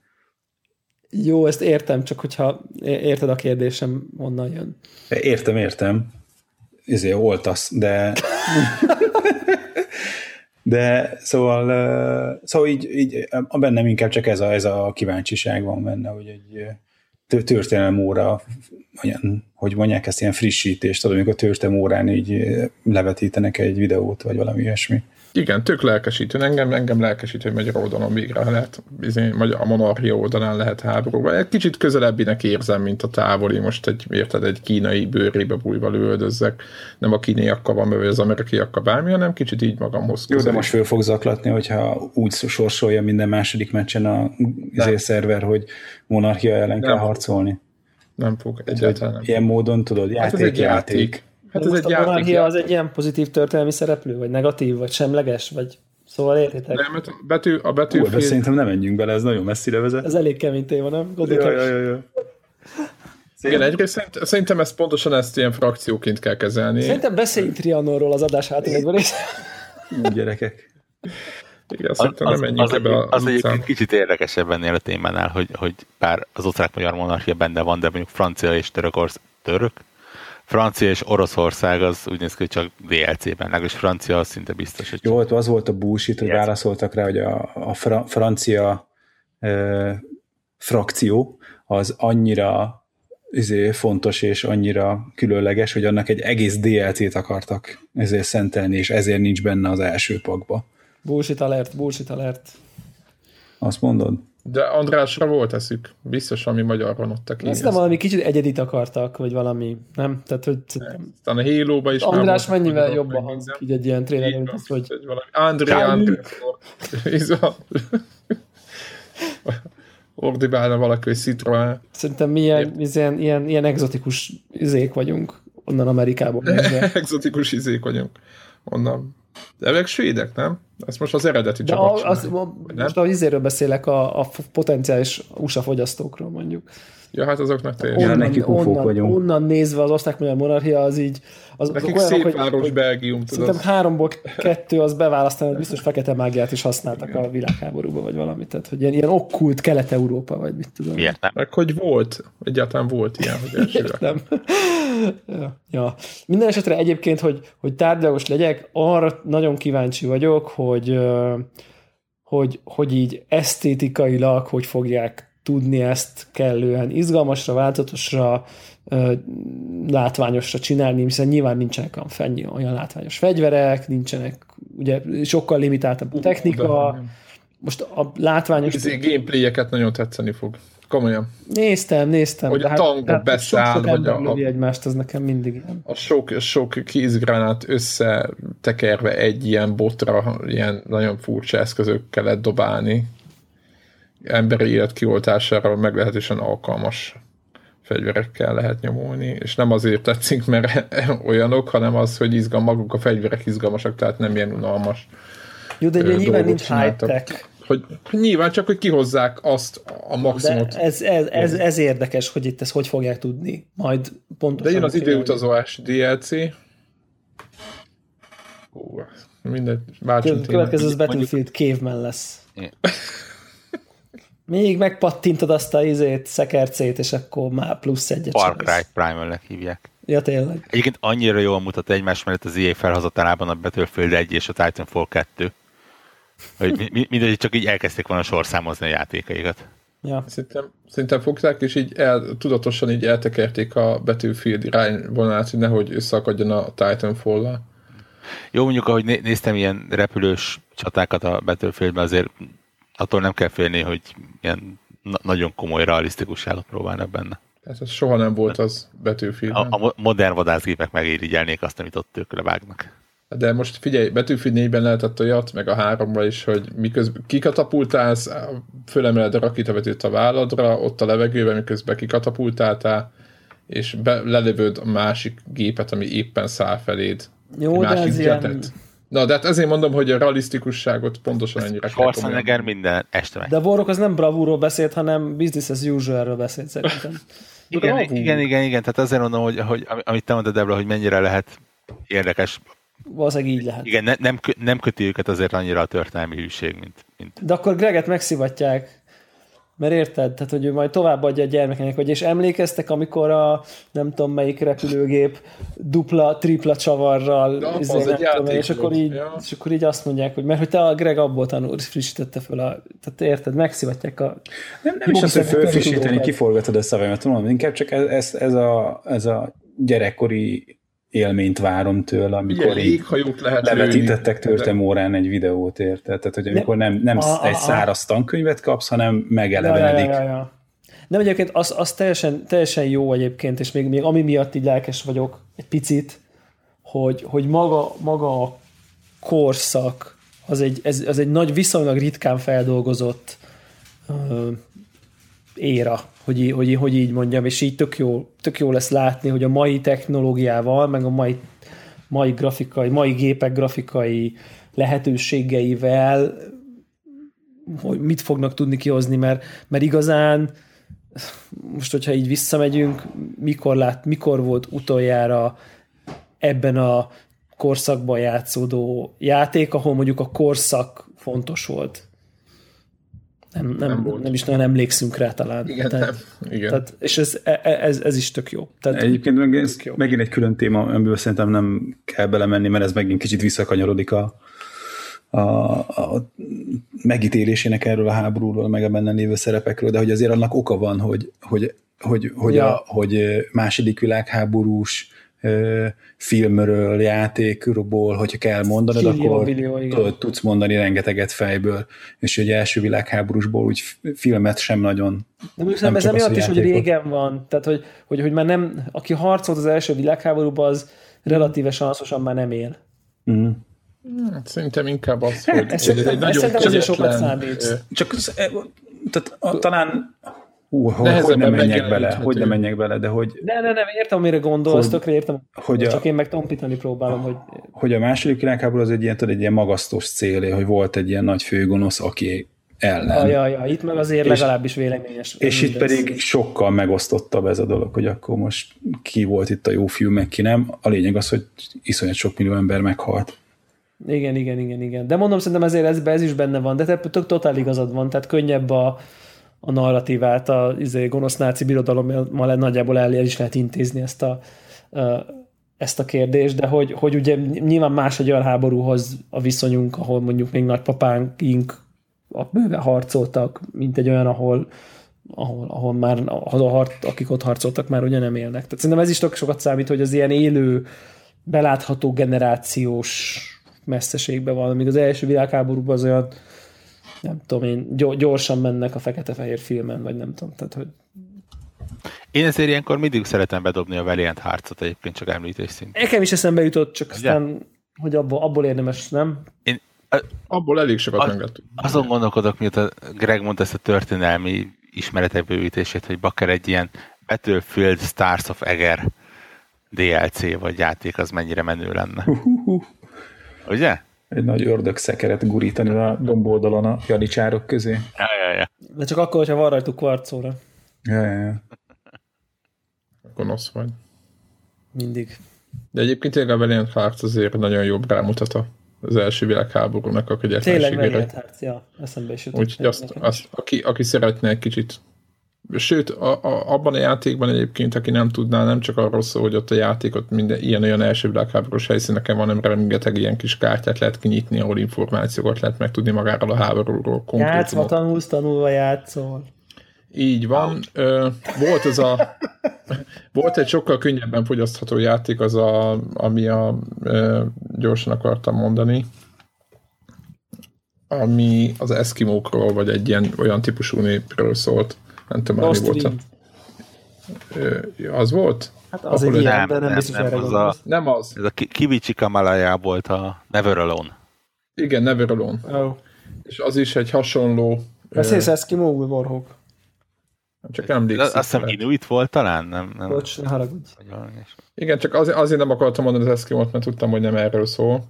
Jó, ezt értem, csak hogyha érted a kérdésem, onnan jön. Értem, értem. Ezért oltasz, de... de szóval, szóval így, így bennem inkább csak ez a, ez a kíváncsiság van benne, hogy egy történelem óra, olyan, hogy mondják ezt, ilyen frissítést, tudom, amikor történelem órán így levetítenek egy videót, vagy valami ilyesmi. Igen, tök lelkesítő. Engem, engem lelkesít, hogy magyar oldalon végre lehet, izé, a monarchia oldalán lehet háború. Egy kicsit közelebbinek érzem, mint a távoli. Most egy, érted, egy kínai bőrébe bújva lövöldözzek. Nem a kínaiakkal van, vagy az amerikaiakkal bármi, hanem kicsit így magamhoz közel. Jó, de most föl fog zaklatni, hogyha úgy sorsolja minden második meccsen a izé szerver, hogy monarchia ellen kell harcolni. Nem fog, egyáltalán nem. Ilyen módon tudod, játék, hát ez egy játék. játék Hát ez egy a monarchia az egy ilyen pozitív történelmi szereplő, vagy negatív, vagy semleges, vagy szóval értitek? Nem, mert a betű, a betű Hú, szerintem nem menjünk bele, ez nagyon messzire vezet. Ez elég kemény téma, nem? Ja, ja, ja, ja. Igen, egyrészt szerint, szerintem ezt pontosan ezt ilyen frakcióként kell kezelni. Szerintem beszéljünk Trianonról az adás hátralékben is. Gyerekek. Igen, az, az, nem az, ebbe az, az egyébként kicsit érdekesebb ennél a témánál, hogy, hogy bár az osztrák-magyar monarchia benne van, de mondjuk francia és török, orsz, török Francia és Oroszország az úgy néz ki, hogy csak DLC-ben, legalábbis Francia az szinte biztos, hogy... Jó, az volt a bullshit, hogy válaszoltak rá, hogy a, a fra, francia e, frakció az annyira izé, fontos és annyira különleges, hogy annak egy egész DLC-t akartak ezért szentelni, és ezért nincs benne az első pakba. Bullshit alert, bullshit alert. Azt mondod? De Andrásra volt eszük. Biztos, ami magyar van ott a Aztán valami kicsit egyedit akartak, vagy valami, nem? Tehát, hogy. Aztán a Halo-ba is András mennyivel jobban hangzik így egy ilyen tréner, mint az, hogy... André, André. Ordibálna valaki, hogy Citroën. Szerintem mi ilyen, ilyen, ilyen, ilyen exotikus izék vagyunk onnan Amerikából. exotikus izék vagyunk onnan. De meg svédek, nem? Ez most az eredeti De csapat. A, az, most a izéről beszélek, a, a potenciális USA fogyasztókról mondjuk. Ja, hát azoknak tényleg. Onnan, nekik onnan, vagyunk. onnan nézve az osztrák-magyar monarchia az így... Az, Nekik azok szép olyan, város, hogy, Belgium, tudod. Szerintem háromból kettő az beválasztani, biztos fekete mágiát is használtak Igen. a világháborúban, vagy valamit. Tehát, hogy ilyen, ilyen okkult Kelet-Európa, vagy mit tudom. Értem. Meg hogy volt, egyáltalán volt ilyen, hogy Értem. ja, ja. Minden esetre egyébként, hogy, hogy tárgyalagos legyek, arra nagyon kíváncsi vagyok, hogy, hogy, hogy így esztétikailag hogy fogják tudni ezt kellően izgalmasra, változatosra, látványosra csinálni, hiszen nyilván nincsenek olyan, olyan látványos fegyverek, nincsenek, ugye sokkal limitáltabb a technika, most a látványos... Ez gameplay-eket nagyon tetszeni fog. Komolyan. Néztem, néztem. Hogy a tankba hát, beszáll, vagy a, a, egymást, az nekem mindig ilyen. A sok, sok kézgránát összetekerve egy ilyen botra, ilyen nagyon furcsa eszközökkel lehet dobálni emberi élet kioltására meglehetősen alkalmas fegyverekkel lehet nyomulni, és nem azért tetszik, mert olyanok, hanem az, hogy izgal, maguk a fegyverek izgalmasak, tehát nem ilyen unalmas. Jó, de nyilván nincs high-tech. Hogy, nyilván csak, hogy kihozzák azt a maximumot. De ez, ez, ez, ez, érdekes, hogy itt ezt hogy fogják tudni. Majd pontosan. De jön az időutazóás DLC. Hú, mindegy, váltsunk Következő az Battlefield Caveman lesz. Még megpattintod azt a izét, szekercét, és akkor már plusz egyet Far Cry Primal-nek hívják. Ja, tényleg. Egyébként annyira jól mutat egymás mellett az EA felhozatalában a Battlefield 1 és a Titanfall 2, hogy mindegy, csak így elkezdték volna sorszámozni a játékaikat. Ja. Szerintem, szerintem fogták, és így el, tudatosan így eltekerték a Battlefield irányvonalát, hogy nehogy összeakadjon a Titanfall-la. Jó, mondjuk, ahogy né- néztem ilyen repülős csatákat a Battlefieldben, azért attól nem kell félni, hogy ilyen na- nagyon komoly realisztikusságot próbálnak benne. Hát ez soha nem volt az Battlefield. A, a mo- modern vadászgépek megérigyelnék azt, amit ott ők levágnak. De most figyelj, Battlefield 4-ben lehetett olyat, meg a 3 is, hogy miközben kikatapultálsz, fölemeled a rakétavetőt a válladra, ott a levegőben, miközben kikatapultáltál, és be, lelövöd a másik gépet, ami éppen száll feléd. Jó, de másik ez ilyen... Na, de hát ezért mondom, hogy a realisztikusságot pontosan ennyire kell komolyan. Schwarzenegger minden este meg. De Warrock az nem bravúról beszélt, hanem business as usual-ről beszélt szerintem. Igen, igen, igen, igen, tehát azért mondom, hogy, hogy amit te mondtad, Debla, hogy mennyire lehet érdekes. Valószínűleg így lehet. Igen, ne, nem, nem köti őket azért annyira a történelmi hűség, mint, mint De akkor Greget megszivatják, mert érted? Tehát, hogy ő majd továbbadja a gyermekeknek, hogy és emlékeztek, amikor a nem tudom melyik repülőgép dupla, tripla csavarral, Ja, izé, az nem egy tudom, és, akkor így, Ja. és akkor így azt mondják, hogy mert hogy te a Greg abból tanul, frissítette fel a... Tehát érted, megszivatják a... Nem, nem is az, hogy fölfrissíteni, kiforgatod a szavaimat, mondom, inkább csak ez, ez, ez, a, ez a gyerekkori élményt várom tőle, amikor így lehet levetítettek tőlem órán egy videót, érted? Tehát, hogy amikor nem, nem A- a- egy száraz tankönyvet kapsz, hanem Ja, ja, megelevenedik. ja, ja, ja. Nem egyébként az, az teljesen, teljesen jó egyébként, és még, még ami miatt így lelkes vagyok egy picit, hogy, hogy maga, maga a korszak az egy, ez, az egy nagy, viszonylag ritkán feldolgozott ö, éra, hogy, hogy, hogy így mondjam, és így tök jó, tök jó lesz látni, hogy a mai technológiával, meg a mai, mai grafikai, mai gépek grafikai lehetőségeivel hogy mit fognak tudni kihozni, mert, mert igazán most, hogyha így visszamegyünk, mikor, lát, mikor volt utoljára ebben a korszakban játszódó játék, ahol mondjuk a korszak fontos volt. Nem, nem, Nem volt. nem is nagyon emlékszünk rá talán. Igen, tehát, nem. Igen. Tehát, és ez, e- e- ez, ez is tök jó. Tehát, Egyébként meg ez Tök jó. megint egy külön téma, amiből szerintem nem kell belemenni, mert ez megint kicsit visszakanyarodik a, a, a megítélésének erről a háborúról, meg a benne lévő szerepekről, de hogy azért annak oka van, hogy, hogy, hogy, hogy, Ja. a, hogy második világháborús filmről, játékról, hogyha kell mondanod, akkor millió, tudod, tudsz mondani rengeteget fejből, és hogy első világháborúsból úgy filmet sem nagyon De mondjuk Nem ez emiatt hogy is, hogy régen van. Tehát, hogy, hogy, hogy már nem, aki harcolt az első világháborúban, az relatíve sanszosan már nem él. mm. Hát szerintem inkább az, hogy, Ez hogy ez egy nagyon azért sokat kegyetlen, számít. Csak e, tehát a, talán hú, hogy, hogy nem menjek bele, hogy nem menjek bele, de hogy, Ne, ne, nem, értem, amire gondolsz, Hogy- tökre értem. hogy a- Csak én meg tompítani próbálom, hogy hogy a második világháború az egy ilyen, tudod, egy ilyen magasztos cél, hogy volt egy ilyen nagy főgonosz, aki ellen. ja, ja, ja, itt meg azért És- legalábbis véleményes. És itt pedig sokkal megosztottabb ez a dolog, hogy akkor most ki volt itt a jó fiú, meg ki nem. A lényeg az, hogy iszonyat sok millió ember meghalt. Igen, igen, igen, igen. De mondom, szerintem ezért ez, ez is benne van, de te tök totál igazad van, tehát könnyebb a, a narratívát a izé, gonosz náci birodalommal nagyjából el, is lehet intézni ezt a, ezt a kérdést, de hogy, hogy ugye nyilván más egy olyan háborúhoz a viszonyunk, ahol mondjuk még nagypapáink a bőven harcoltak, mint egy olyan, ahol ahol, ahol már a harc, akik ott harcoltak, már ugye nem élnek. Tehát szerintem ez is tök sokat számít, hogy az ilyen élő, belátható generációs messzeségben van, amíg az első világháborúban az olyan nem tudom én, gyor- gyorsan mennek a fekete-fehér filmen, vagy nem tudom. Tehát, hogy Én ezért ilyenkor mindig szeretem bedobni a Valiant harcot egyébként csak említés szintén. nekem is eszembe jutott, csak Ugye? aztán, hogy abból, abból érdemes, nem? Én Abból elég sokat tudni. azon gondolkodok, mióta Greg mondta ezt a történelmi ismeretek bővítését, hogy Bakker egy ilyen Battlefield Stars of Eger DLC vagy játék, az mennyire menő lenne. Ugye? Egy nagy ördög szekeret gurítani a domboldalon a janicsárok közé. Ja, ja, ja. De csak akkor, hogyha van rajtuk kvarcóra. Ja, ja, ja. Gonosz vagy. Mindig. De egyébként tényleg a Valiant Hearts azért nagyon jobb rámutat a- az első világháborúnak a Tényleg kegyetlenségére. Valiant Hearts, ja, eszembe is jutott. Úgyhogy azt, azt aki, aki szeretne egy kicsit Sőt, a, a, abban a játékban egyébként, aki nem tudná, nem csak arról szól, hogy ott a játékot minden ilyen-olyan első világháborús helyszíneken van, hanem rengeteg ilyen kis kártyát lehet kinyitni, ahol információkat lehet megtudni magáról a háborúról. Játszva tanulsz, tanulva játszol. Így van. Ö, volt ez a volt egy sokkal könnyebben fogyasztható játék, az a, ami a ö, gyorsan akartam mondani, ami az eszkimókról, vagy egy ilyen olyan típusú népről szólt. Nem tudom, mi volt. A, ö, az volt? Hát az egy ilyen, de nem, nem, biztos nem, erre az a, Nem az. ez a Ki- Kivichi Kamalaya volt a Never Alone. Igen, Never Alone. Oh. És az is egy hasonló... Beszélsz ö, Eskimo Warhawk? Csak nem emlékszik. Azt hiszem. Inuit volt talán? Nem, nem. Bocs, ne haragudj. Igen, csak azért, azért nem akartam mondani az Eskimot, mert tudtam, hogy nem erről szól.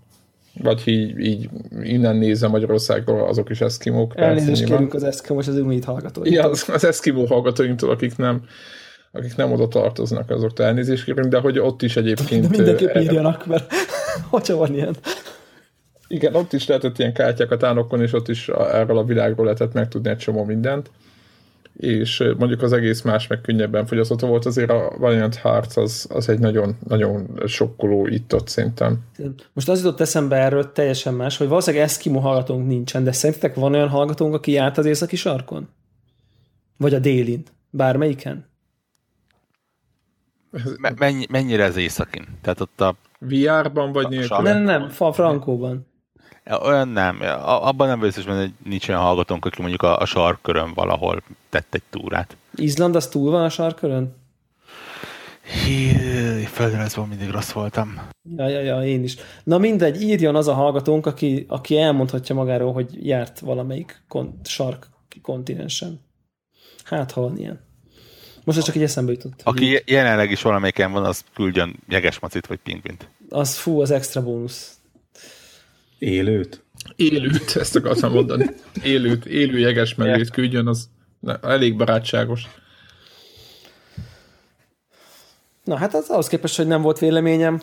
Vagy így, így innen nézem Magyarországról, azok is persze, Elnézést kérünk az Eskimo és az Inuit hallgatói. Ja, az, az Eskimo hallgatóinktól, akik nem, akik nem oda tartoznak, azoktól elnézést kérünk, de hogy ott is egyébként... De mindenképp ö, írjanak, mert hogyha van ilyen. Igen, ott is lehetett ilyen kártyákat állokon, és ott is a- erről a világról lehetett megtudni egy csomó mindent. És mondjuk az egész más meg könnyebben fogyasztható volt, azért a Valiant Hearts az, az egy nagyon, nagyon sokkoló itt-ott szerintem. Most az jutott eszembe erről teljesen más, hogy valószínűleg Eskimo hallgatónk nincsen, de szerintetek van olyan hallgatónk, aki járt az északi sarkon? Vagy a délin? Bármelyiken? Me- mennyi, mennyire ez északin? Tehát ott a VR-ban vagy nélkül? Nem, nem, nem, Frankóban. Olyan nem. Abban nem biztos, hogy nincs olyan hallgatónk, aki mondjuk a, a sarkkörön valahol tett egy túrát. Izland az túl van a sarkörön? Hí, földrajzból mindig rossz voltam. Ja, ja, ja, én is. Na mindegy, írjon az a hallgatónk, aki, aki elmondhatja magáról, hogy járt valamelyik kon- sark kontinensen. Hát, ha van ilyen. Most ez csak egy eszembe jutott. Aki je- jelenleg is valamelyiken van, az küldjön jegesmacit vagy pingvint. Az fú, az extra bónusz. Élőt? Élőt, ezt akartam mondani. Élőt, élő jegesmedvét küldjön, az elég barátságos. Na hát az ahhoz képest, hogy nem volt véleményem.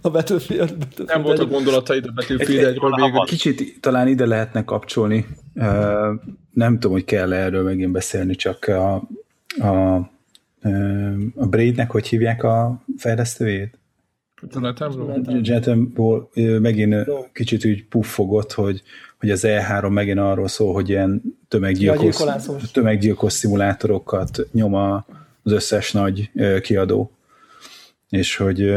a Battlefield, Battlefield Nem volt a egy- gondolataid a Battlefield egyről végül. Kicsit talán ide lehetne kapcsolni. Nem tudom, hogy kell erről megint beszélni, csak a, a, a Braidnek, hogy hívják a fejlesztőjét? Jonathanról? Jonathanból ö, megint kicsit úgy puffogott, hogy, hogy az E3 megint arról szól, hogy ilyen tömeggyilkos, tömeggyilkos szimulátorokat nyom az összes nagy kiadó. És hogy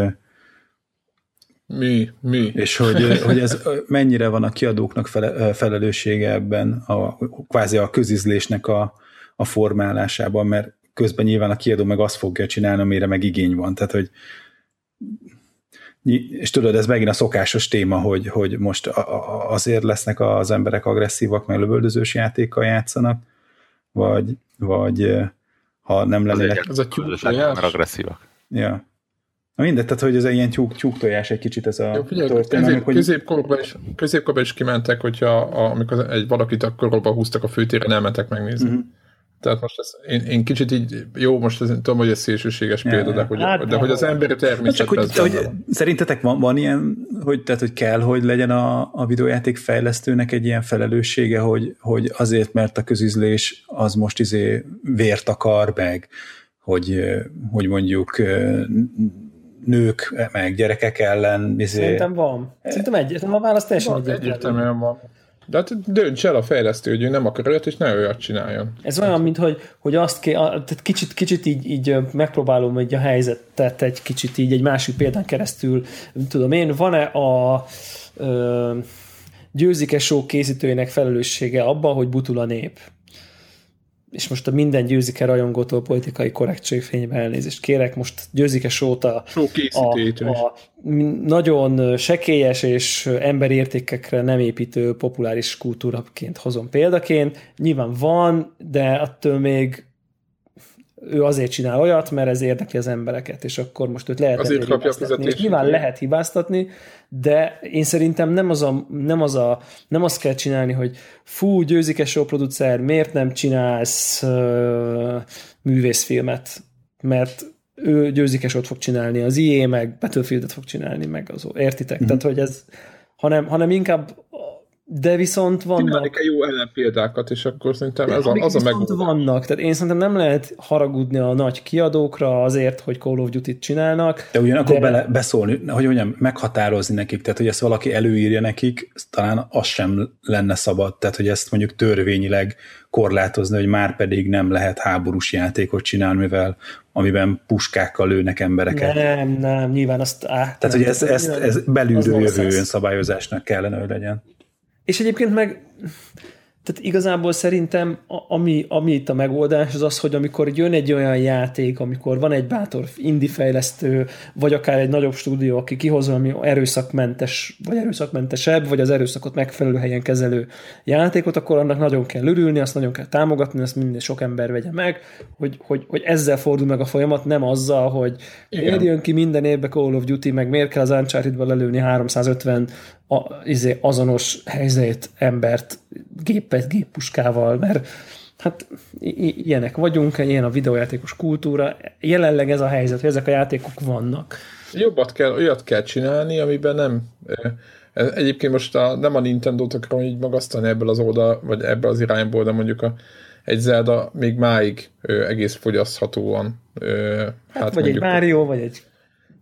Mi? Mi? és hogy, hogy ez mennyire van a kiadóknak fele, felelőssége ebben a, kvázi a közizlésnek a, a formálásában, mert közben nyilván a kiadó meg azt fogja csinálni, amire meg igény van. Tehát, hogy és tudod, ez megint a szokásos téma, hogy, hogy most azért lesznek az emberek agresszívak, meg lövöldözős játékkal játszanak, vagy, vagy ha nem lennének... Ez a Közösségek tyúk már agresszívak. Ja. Na mindegy, tehát hogy ez egy ilyen tyúk, tyúk tojás egy kicsit ez a Jó, figyelj, történet, közép, hogy középkorban, is, középkorban is kimentek, hogyha a, amikor egy valakit a korolba húztak a főtéren, elmentek megnézni. Mhm. Tehát most ez, én, én, kicsit így, jó, most ez, tudom, hogy ez szélsőséges példa, de hogy, Hát, de hogy az emberi Na csak, hogy, hogy szerintetek van, van ilyen, hogy, tehát, hogy kell, hogy legyen a, a videójáték fejlesztőnek egy ilyen felelőssége, hogy, hogy azért, mert a közüzlés az most izé vért akar, meg hogy, hogy mondjuk nők, meg gyerekek ellen izé, Szerintem van. Szerintem egyértelmű, a válasz teljesen. Egyértelműen van. De hát dönts el a fejlesztő, hogy ő nem akar olyat, és ne olyat csináljon. Ez olyan, mint hogy, hogy azt ké, tehát kicsit, kicsit így, így megpróbálom egy a helyzetet egy kicsit így egy másik példán keresztül, tudom én, van-e a ö, győzike show készítőjének felelőssége abban, hogy butul a nép? És most a minden győzike rajongótól politikai korrektség fényben elnézést kérek, most győzike show-t a, a, nagyon sekélyes és emberi értékekre nem építő populáris kultúraként hozom példaként. Nyilván van, de attól még ő azért csinál olyat, mert ez érdekli az embereket, és akkor most őt lehet Azért kapja fizetését. nyilván lehet hibáztatni, de én szerintem nem az, a, nem, az a, nem azt kell csinálni, hogy fú, győzike show producer, miért nem csinálsz uh, művészfilmet? Mert ő győzikes ott fog csinálni, az IE meg Battlefieldet fog csinálni, meg az értitek? Mm-hmm. Tehát, hogy ez, hanem, hanem inkább de viszont vannak... Csinálni kell jó ellenpéldákat, és akkor szerintem ez a, az a megoldás. vannak, tehát én szerintem nem lehet haragudni a nagy kiadókra azért, hogy Call of Duty-t csinálnak. De ugyanakkor de... bele, beszólni, hogy mondjam, meghatározni nekik, tehát hogy ezt valaki előírja nekik, talán az sem lenne szabad, tehát hogy ezt mondjuk törvényileg korlátozni, hogy már pedig nem lehet háborús játékot csinálni, mivel amiben puskákkal lőnek embereket. Nem, nem, nyilván azt... Á, Tehát, nem, hogy ez, ez, ez belülről jövő szabályozásnak kellene, hogy legyen. És egyébként meg tehát igazából szerintem ami, ami itt a megoldás az az, hogy amikor jön egy olyan játék, amikor van egy bátor indie fejlesztő, vagy akár egy nagyobb stúdió, aki kihoz valami erőszakmentes, vagy erőszakmentesebb, vagy az erőszakot megfelelő helyen kezelő játékot, akkor annak nagyon kell örülni, azt nagyon kell támogatni, azt minden sok ember vegye meg, hogy, hogy, hogy ezzel fordul meg a folyamat, nem azzal, hogy miért jön ki minden évben Call of Duty, meg miért kell az Uncharted-ba lelőni 350 a, izé, azonos helyzet embert gépet, géppuskával, mert hát ilyenek vagyunk, ilyen a videójátékos kultúra. Jelenleg ez a helyzet, hogy ezek a játékok vannak. Jobbat kell, olyat kell csinálni, amiben nem Egyébként most a, nem a Nintendo-t akarom így magasztani ebből az oldal, vagy ebből az irányból, de mondjuk a, egy Zelda még máig ö, egész fogyaszthatóan. Ö, hát, hát vagy mondjuk, egy Mario, vagy egy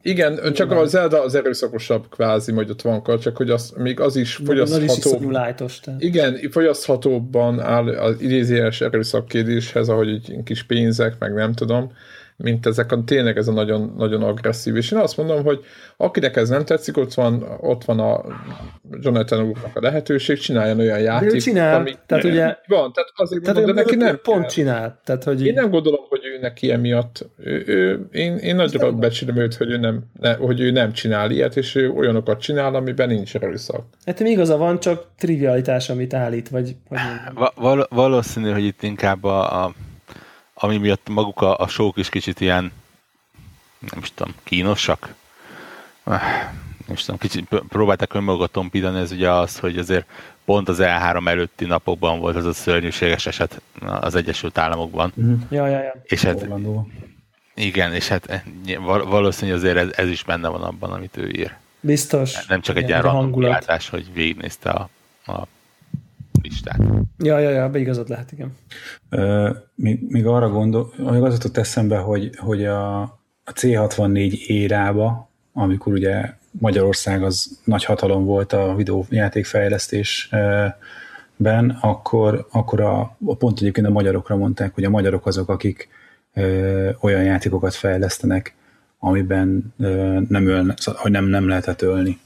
igen, csak a Zelda az erőszakosabb kvázi, hogy ott van csak hogy az, még az is fogyasztható. lájtos, igen, fogyaszthatóbban áll az idézélyes erőszakkérdéshez, ahogy egy kis pénzek, meg nem tudom, mint ezek a, tényleg ez a nagyon, nagyon agresszív. És én azt mondom, hogy akinek ez nem tetszik, ott van, ott van a Jonathan úrnak a lehetőség, csináljon olyan játékot, ő csinál, ami tehát ugye, van, tehát azért tehát mondom, de neki nem pont kell. csinál. Tehát, hogy én nem gondolom, hogy ő neki emiatt, ő, ő, én, én nagyra becsülöm őt, hogy ő, nem, ne, hogy ő nem csinál ilyet, és ő olyanokat csinál, amiben nincs erőszak. Hát igaza van, csak trivialitás, amit állít, vagy... vagy Val- valószínű, hogy itt inkább a, a ami miatt maguk a, a sók is kicsit ilyen, nem is tudom, kínosak. Nem is tudom, kicsit próbálták önmagukat tompítani, ez ugye az, hogy azért pont az E3 előtti napokban volt az a szörnyűséges eset az Egyesült Államokban. Mm. Ja, ja, ja. És hát, igen, és hát eh, valószínű azért ez, ez is benne van abban, amit ő ír. Biztos. Nem csak egy ilyen random hogy végignézte a, a listát. Ja, ja, ja, beigazad lehet, igen. Uh, még, még arra gondol, még az jutott eszembe, hogy, hogy a, a C64 érába, amikor ugye Magyarország az nagy hatalom volt a videójátékfejlesztésben, akkor, akkor a, a pont egyébként a magyarokra mondták, hogy a magyarok azok, akik ö, olyan játékokat fejlesztenek, amiben ö, nem, ölne, hogy nem, nem lehetett ölni.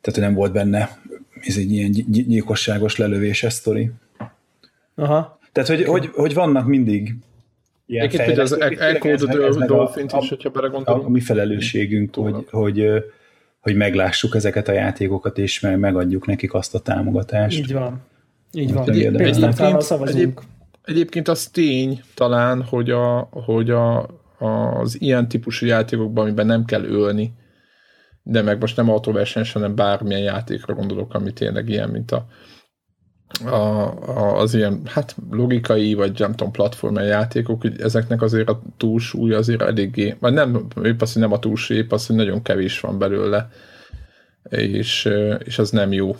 Tehát nem volt benne ez egy ilyen gyilkosságos lelövéses sztori. Aha. Tehát, hogy, hogy, hogy vannak mindig ilyen Egyébként az Encoded Dolphins is, hogyha belegondolunk. A, a mi felelősségünk, hogy, hogy, hogy meglássuk ezeket a játékokat, és meg, megadjuk nekik azt a támogatást. Így van. Így van. Egy, egyébként, egyéb, egyébként az tény talán, hogy, a, hogy a, az ilyen típusú játékokban, amiben nem kell ölni, de meg most nem autóverseny, hanem bármilyen játékra gondolok, ami tényleg ilyen, mint a, a, a, az ilyen, hát logikai, vagy nem tudom, platformer játékok, hogy ezeknek azért a túlsúly azért eléggé, vagy nem, épp az, hogy nem a túlsúly, épp az, hogy nagyon kevés van belőle, és, és az nem jó.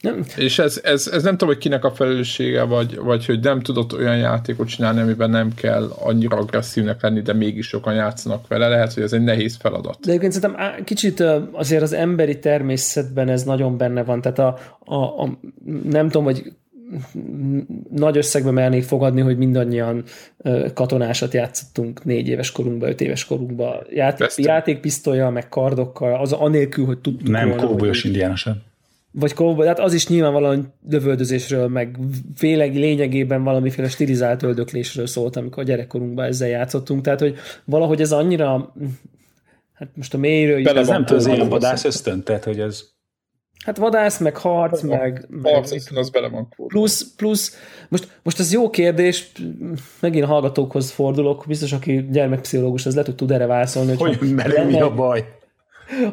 Nem. És ez, ez, ez nem tudom, hogy kinek a felelőssége, vagy, vagy hogy nem tudott olyan játékot csinálni, amiben nem kell annyira agresszívnek lenni, de mégis sokan játszanak vele. Lehet, hogy ez egy nehéz feladat. De egyébként szerintem kicsit azért az emberi természetben ez nagyon benne van. Tehát a, a, a nem tudom, hogy nagy összegbe mernék fogadni, hogy mindannyian katonásat játszottunk négy éves korunkban, öt éves korunkban. Játék, játékpisztolyjal, meg kardokkal, az anélkül, hogy tudtuk Nem volna, kóbolyos indiána sem vagy cowboy, hát az is nyilvánvalóan lövöldözésről, meg féleg lényegében valamiféle stilizált öldöklésről szólt, amikor a gyerekkorunkban ezzel játszottunk, tehát hogy valahogy ez annyira, hát most a mélyről. Ez nem tudom, hogy vadász ösztön, tehát hogy ez... Hát vadász, meg harc, meg... Harc, meg az bele van Plusz, plusz, most, most ez jó kérdés, megint hallgatókhoz fordulok, biztos, aki gyermekpszichológus, az le tud, tud erre válaszolni, hogy, hogy mert mi a baj?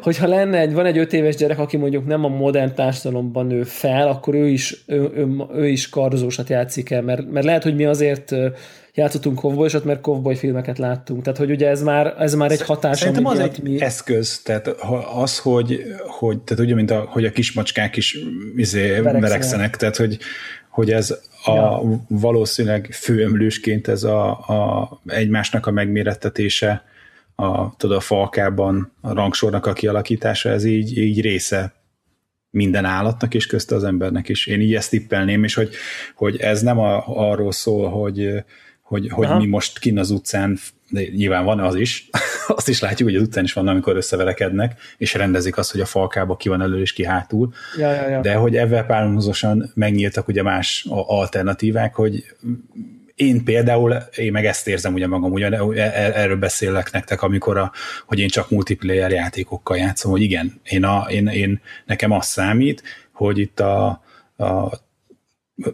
Hogyha lenne egy, van egy öt éves gyerek, aki mondjuk nem a modern társadalomban nő fel, akkor ő is, ő, ő, ő is kardozósat játszik el, mert, mert lehet, hogy mi azért játszottunk kovbolyosat, mert kovboly filmeket láttunk. Tehát, hogy ugye ez már, ez már egy hatás, Szerintem az egy mi... eszköz, tehát az, hogy, hogy tehát ugye, mint a, hogy a kismacskák is izé, verekszenek, tehát hogy, hogy ez a ja. valószínűleg főemlősként ez a, a egymásnak a megmérettetése, a, tudod, a falkában a rangsornak a kialakítása, ez így, így része minden állatnak, és közte az embernek is. Én így ezt tippelném, és hogy, hogy ez nem a, arról szól, hogy, hogy, hogy mi most kin az utcán, de nyilván van az is, azt is látjuk, hogy az utcán is van, amikor összeverekednek, és rendezik azt, hogy a falkába ki van elő és ki hátul, ja, ja, ja. de hogy ebben párhuzamosan megnyíltak ugye más alternatívák, hogy én például, én meg ezt érzem ugye magam, ugye e- e- erről beszélek nektek, amikor a, hogy én csak multiplayer játékokkal játszom, hogy igen, én, a, én, én nekem az számít, hogy itt a, a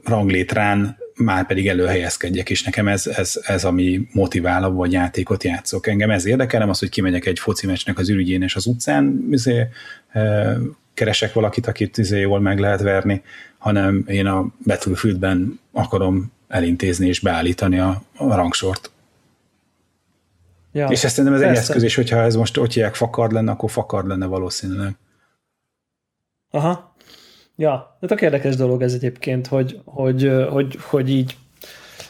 ranglétrán már pedig előhelyezkedjek, és nekem ez, ez, ez ami motivál, vagy játékot játszok. Engem ez érdekelem, az, hogy kimegyek egy foci meccsnek az ürügyén és az utcán, izé, e, keresek valakit, akit izé jól meg lehet verni, hanem én a Battlefieldben akarom elintézni és beállítani a, a rangsort. Ja, és ezt szerintem ez egy eszköz, és hogyha ez most ott hívják fakard lenne, akkor fakard lenne valószínűleg. Aha. Ja, de tök érdekes dolog ez egyébként, hogy, hogy, hogy, hogy így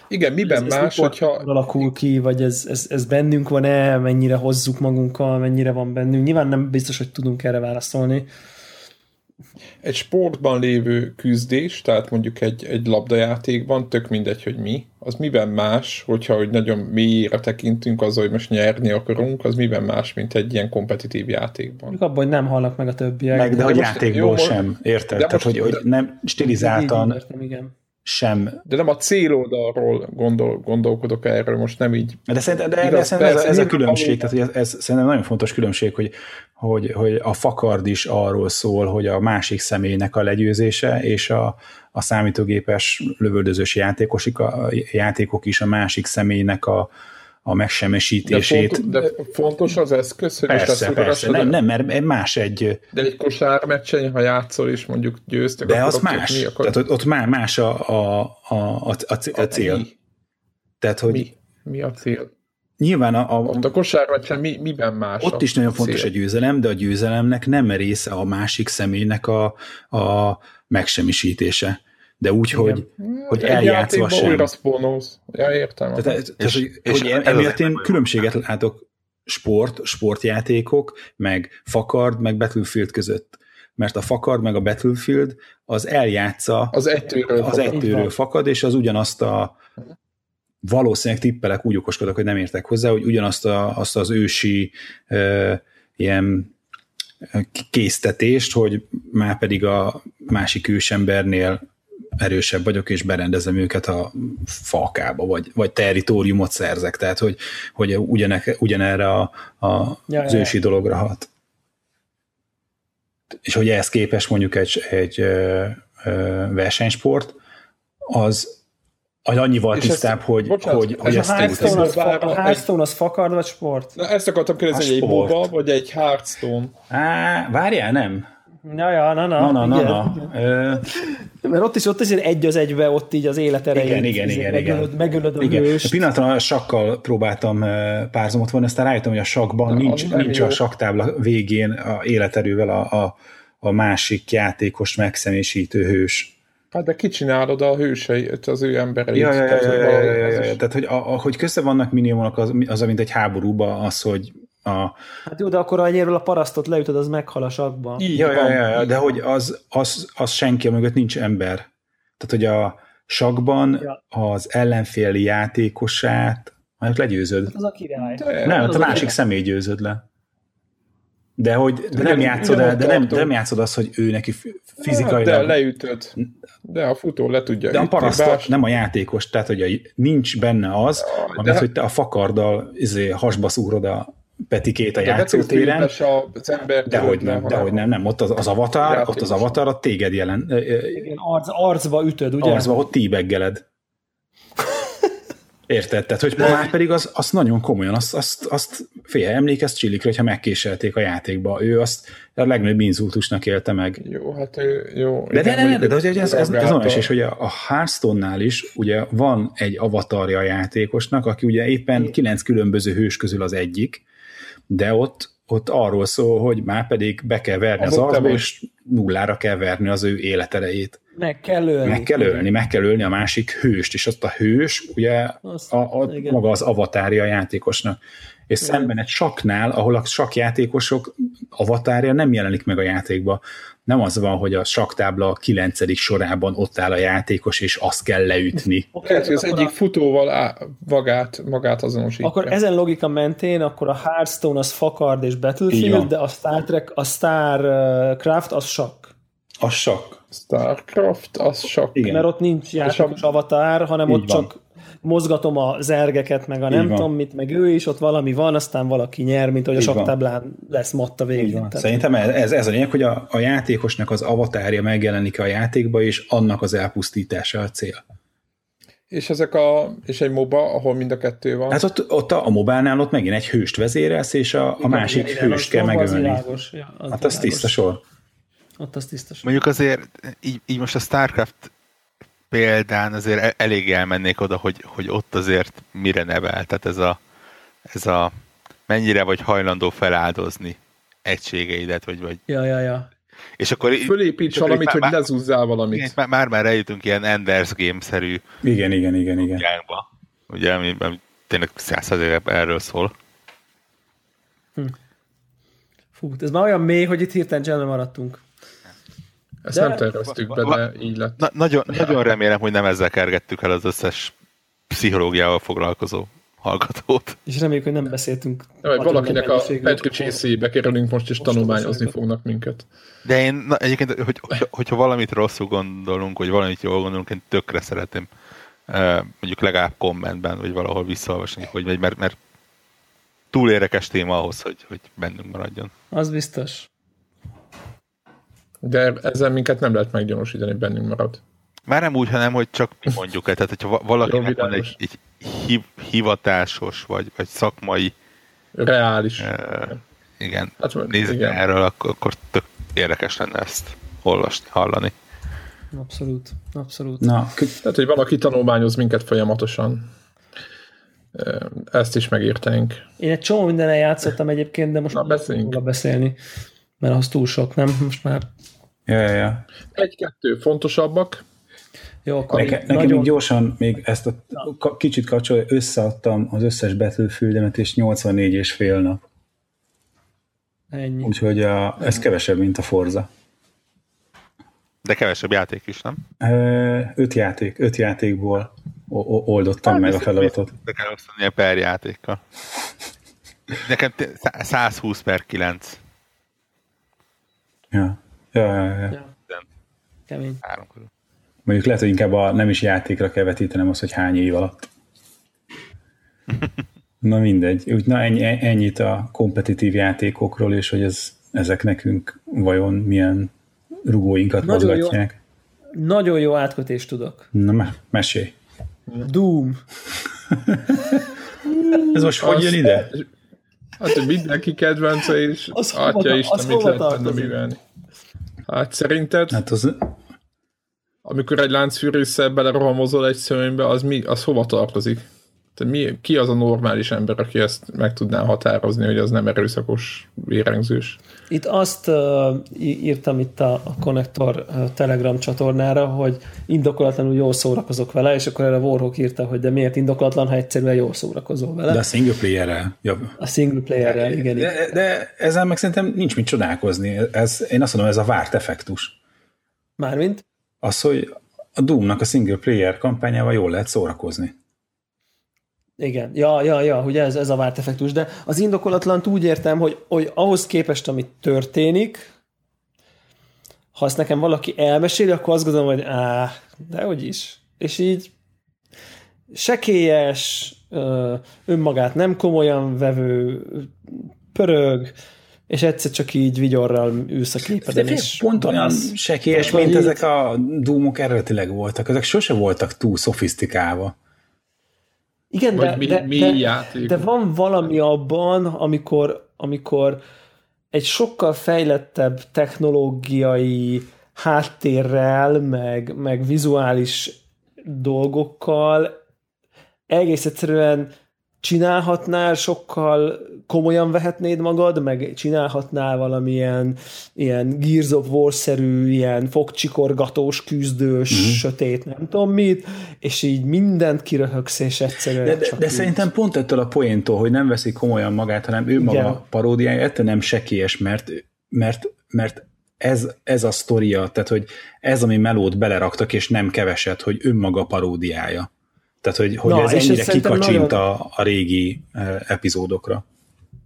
igen, miben ez, más, ez hogyha... alakul ki, vagy ez, ez, ez bennünk van-e, mennyire hozzuk magunkkal, mennyire van bennünk. Nyilván nem biztos, hogy tudunk erre válaszolni, egy sportban lévő küzdés, tehát mondjuk egy, egy labdajátékban, tök mindegy, hogy mi, az miben más, hogyha hogy nagyon mélyére tekintünk az, hogy most nyerni akarunk, az miben más, mint egy ilyen kompetitív játékban. Mondjuk abban, hogy nem halnak meg a többiek. Meg, de, de hogy játékból jó, sem, érted? De Tehát, most, hogy, hogy nem stilizáltan értem, igen sem. De nem a céloldalról gondol, gondolkodok erről, most nem így. De szerintem, de, de szerintem ez, ez a különbség, tehát ez, ez szerintem nagyon fontos különbség, hogy, hogy, hogy a fakard is arról szól, hogy a másik személynek a legyőzése, és a, a számítógépes lövöldözős játékosik, a, játékok is a másik személynek a, a megsemmisítését. De, font, de fontos az eszköz, hogy persze, most persze. Nem, nem, mert más egy... De egy kosármeccsen, ha játszol és mondjuk győztek, De az más. Mi, akkor... Tehát ott már más a, a, a, a, a cél. Mi? Tehát, hogy... Mi, mi a cél? Nyilván a, a, ott a kosármeccsen mi, miben más Ott is nagyon fontos cél. a győzelem, de a győzelemnek nem része a másik személynek a, a megsemmisítése de úgy, Igen. hogy, hogy eljátszva sem. újra spónolsz. Ja, értem. Tehát, tehát és, hogy, és hogy emiatt én különbséget látok sport, sportjátékok, meg fakard, meg Battlefield között. Mert a fakard, meg a Battlefield az eljátsza az egytőről, az fakad. egytőről fakad, és az ugyanazt a valószínűleg tippelek úgy okoskodok, hogy nem értek hozzá, hogy ugyanazt a, azt az ősi e, ilyen késztetést, hogy már pedig a másik ősembernél erősebb vagyok, és berendezem őket a falkába, vagy, vagy territóriumot szerzek, tehát hogy, hogy ugyanek, ugyanerre a, a, ja, az ősi ja. dologra hat. És hogy ehhez képest mondjuk egy, egy ö, ö, versenysport, az az annyival és tisztább, ezt, hogy, bocsánat, hogy, hogy ezt a Hearthstone, az, a Hearthstone az fakard vagy sport? Na, ezt akartam kérdezni, hogy egy MOBA vagy egy Hearthstone? Á, várjál, nem. Ja, ja, na, na. Na, na, na, na. Ö... Mert ott is, ott is egy az egybe, ott így az élet erejét. Igen, igen, igen. Megölöd, igen. megölöd a igen. hőst. A pillanatra a sakkal próbáltam párhuzamot vonni, aztán rájöttem, hogy a sakban na, nincs, nincs a saktábla végén a életerővel a, a, a másik játékos megszemésítő hős. Hát de kicsinálod a hőseit, az ő embereit. Ja, ja, ja, ja, ja, ja, ja, ja. Tehát, hogy ahogy közte vannak minimumok, az, az, mint egy háborúba, az, hogy a... Hát jó, de akkor annyiről a parasztot leütöd, az meghal a sakba. ja, ja, ja, ja, de hogy az, az, az senki mögött nincs ember. Tehát, hogy a sakban ja. az ellenféli játékosát majd legyőzöd. Az a király. De, nem, az a másik király. személy győzöd le. De hogy de nem, játszod el, de nem, de nem játszod azt, hogy ő neki fizikai. De leütöd. De a futó le tudja De a parasztot, nem a játékos, tehát hogy nincs benne az, ja, amit, de... hogy te a fakarddal izé, hasba szúrod a Petikét a de játszótéren. Az ember dehogy nem, dehogy nem, nem, ott az, az avatar, ott az avatar a téged jelen. Igen, arc, arcba ütöd, ugye? Arcba, ott tíbeggeled. Érted? Tehát, hogy már pedig az, az nagyon komolyan, azt, azt, azt fél, emlékezz Csillikre, hogyha megkéselték a játékba. Ő azt a legnagyobb inzultusnak élte meg. Jó, hát ő, jó. De, de, de, de, de, de, de ez, ez, ez olyan is, hogy a, a Hearthstone-nál is ugye van egy avatarja a játékosnak, aki ugye éppen kilenc különböző hős közül az egyik, de ott ott arról szól, hogy már pedig be kell verni az arcba, és nullára kell verni az ő életerejét. Meg kell ölni. Meg kell ölni, meg kell ölni a másik hőst, és azt a hős, ugye Azt, a, a, maga az avatárja a játékosnak. És igen. szemben egy saknál, ahol a sakjátékosok avatárja nem jelenik meg a játékba, nem az van, hogy a saktábla a kilencedik sorában ott áll a játékos, és azt kell leütni. Lehet, hogy az egyik a... futóval á, magát, magát azonosítja. Akkor ezen logika mentén, akkor a Hearthstone az Fakard és Battlefield, de a Star Trek, a Starcraft az sakk. A sakk. Starcraft az sakk. Igen. Mert ott nincs játékos avatar, hanem Így ott van. csak mozgatom a zergeket, meg a nem tudom mit, meg ő is, ott valami van, aztán valaki nyer, mint hogy a saktáblán lesz matta végén. Szerintem ez, ez a lényeg, hogy a, a játékosnak az avatárja megjelenik a játékba, és annak az elpusztítása a cél. És ezek a, és egy MOBA, ahol mind a kettő van? Hát ott, ott a, a mobánál ott megint egy hőst vezérelsz, és a, a másik igen, hőst kell megölni. Az ja, az hát az tiszta sor. Ott az sor. Mondjuk azért így, így most a Starcraft példán azért e- elég elmennék oda, hogy, hogy ott azért mire nevel. Tehát ez a, ez a mennyire vagy hajlandó feláldozni egységeidet, vagy, vagy ja, ja, ja. És akkor Fölépíts valamit, hogy lezúzzál valamit. Már, már, már eljutunk ilyen Enders Game-szerű igen, igen, igen, igen. Járba, ugye, ami, ami tényleg százszerzékben erről szól. Hm. Fú, ez már olyan mély, hogy itt hirtelen csendben maradtunk. Ezt de... nem terveztük be, de így lett. Na, nagyon, nagyon remélem, hogy nem ezzel kergettük el az összes pszichológiával foglalkozó hallgatót. És reméljük, hogy nem beszéltünk. Nem, valakinek a Petri csészébe kerülünk most, és most tanulmányozni fognak minket. De én na, egyébként, hogy, hogyha valamit rosszul gondolunk, vagy valamit jól gondolunk, én tökre szeretem mondjuk legalább kommentben, vagy valahol visszaolvasni, hogy megy, mert, mert túl érdekes téma ahhoz, hogy, hogy bennünk maradjon. Az biztos. De ezzel minket nem lehet meggyanúsítani, bennünk marad. Már nem úgy, hanem hogy csak mi mondjuk el. Tehát, hogyha valakinek van egy, egy hiv, hivatásos, vagy, vagy szakmai reális uh, igen, hát, igen. erről, akkor, akkor tök érdekes lenne ezt olvasni, hallani. Abszolút, abszolút. Na, tehát, hogy valaki tanulmányoz minket folyamatosan. Ezt is megírtánk. Én egy csomó mindenen játszottam egyébként, de most Na, beszéljünk. beszélni, mert az túl sok, nem? Most már Ja, ja, ja. Egy-kettő fontosabbak. Jó, akkor Neke, nekem nagyon... még gyorsan még ezt a kicsit kapcsolja, összeadtam az összes betűfüldemet, és 84 és fél nap. Ennyi. Úgyhogy a, ez kevesebb, mint a Forza. De kevesebb játék is, nem? Öt játék, öt játékból oldottam hát, meg a feladatot. De kell osztani a per játékkal. Nekem 120 per 9. Ja. Ja, ja, ja. ja. Kemény. Három körül. Mondjuk lehet, hogy inkább a, nem is játékra kell vetítenem az, hogy hány év alatt. na mindegy. Úgy, na ennyi, ennyit a kompetitív játékokról, és hogy ez, ezek nekünk vajon milyen rugóinkat nagyon mozgatják. Jó, nagyon jó átkötést tudok. Na, me- mesélj. Doom. ez most hogy jön ide? Hát mindenki kedvence, és az atya is, amit lehet benne művelni. Hát szerinted? Hát az... Amikor egy láncfűrésszel belerohamozol egy szőnybe, az, mi, az hova tartozik? Tehát mi, ki az a normális ember, aki ezt meg tudná határozni, hogy az nem erőszakos vérengzős? Itt azt uh, írtam itt a, a Connector uh, Telegram csatornára, hogy indokolatlanul jól szórakozok vele, és akkor erre Warhawk írta, hogy de miért indokolatlan, ha egyszerűen jól szórakozol vele. De a single player jobb. A single player igen. De, de ezzel meg szerintem nincs mit csodálkozni. Ez, én azt mondom, ez a várt effektus. Mármint? Az, hogy a Doom-nak a single player kampányával jól lehet szórakozni. Igen, ja, ja, ja, hogy ez, ez a várt effektus, de az indokolatlan úgy értem, hogy, hogy ahhoz képest, amit történik, ha azt nekem valaki elmeséli, akkor azt gondolom, hogy áh, dehogy is. És így sekélyes, önmagát nem komolyan vevő, pörög, és egyszer csak így vigyorral ülsz a képeden. De pont olyan sekélyes, mint így... ezek a dúmok eredetileg voltak. Ezek sose voltak túl szofisztikálva. Igen, Vagy de, mi, de, mi de, játék. de van valami abban, amikor, amikor egy sokkal fejlettebb technológiai háttérrel, meg, meg vizuális dolgokkal egész egyszerűen csinálhatnál, sokkal komolyan vehetnéd magad, meg csinálhatnál valamilyen ilyen Gears of War-szerű, ilyen fogcsikorgatós, küzdős, Mhm. mm-hmm. sötét, nem tudom mit, és így mindent kiröhögsz, és egyszerűen De, de, de így. szerintem pont ettől a poéntól, hogy nem veszik komolyan magát, hanem ő Igen. maga paródiája, ettől nem sekélyes, mert, mert, mert ez, ez a sztoria, tehát hogy ez, ami melót beleraktak, és nem keveset, hogy önmaga paródiája. Tehát, hogy, hogy Na, ez és ez ennyire szerintem kikacsint nagyon- a, a régi epizódokra.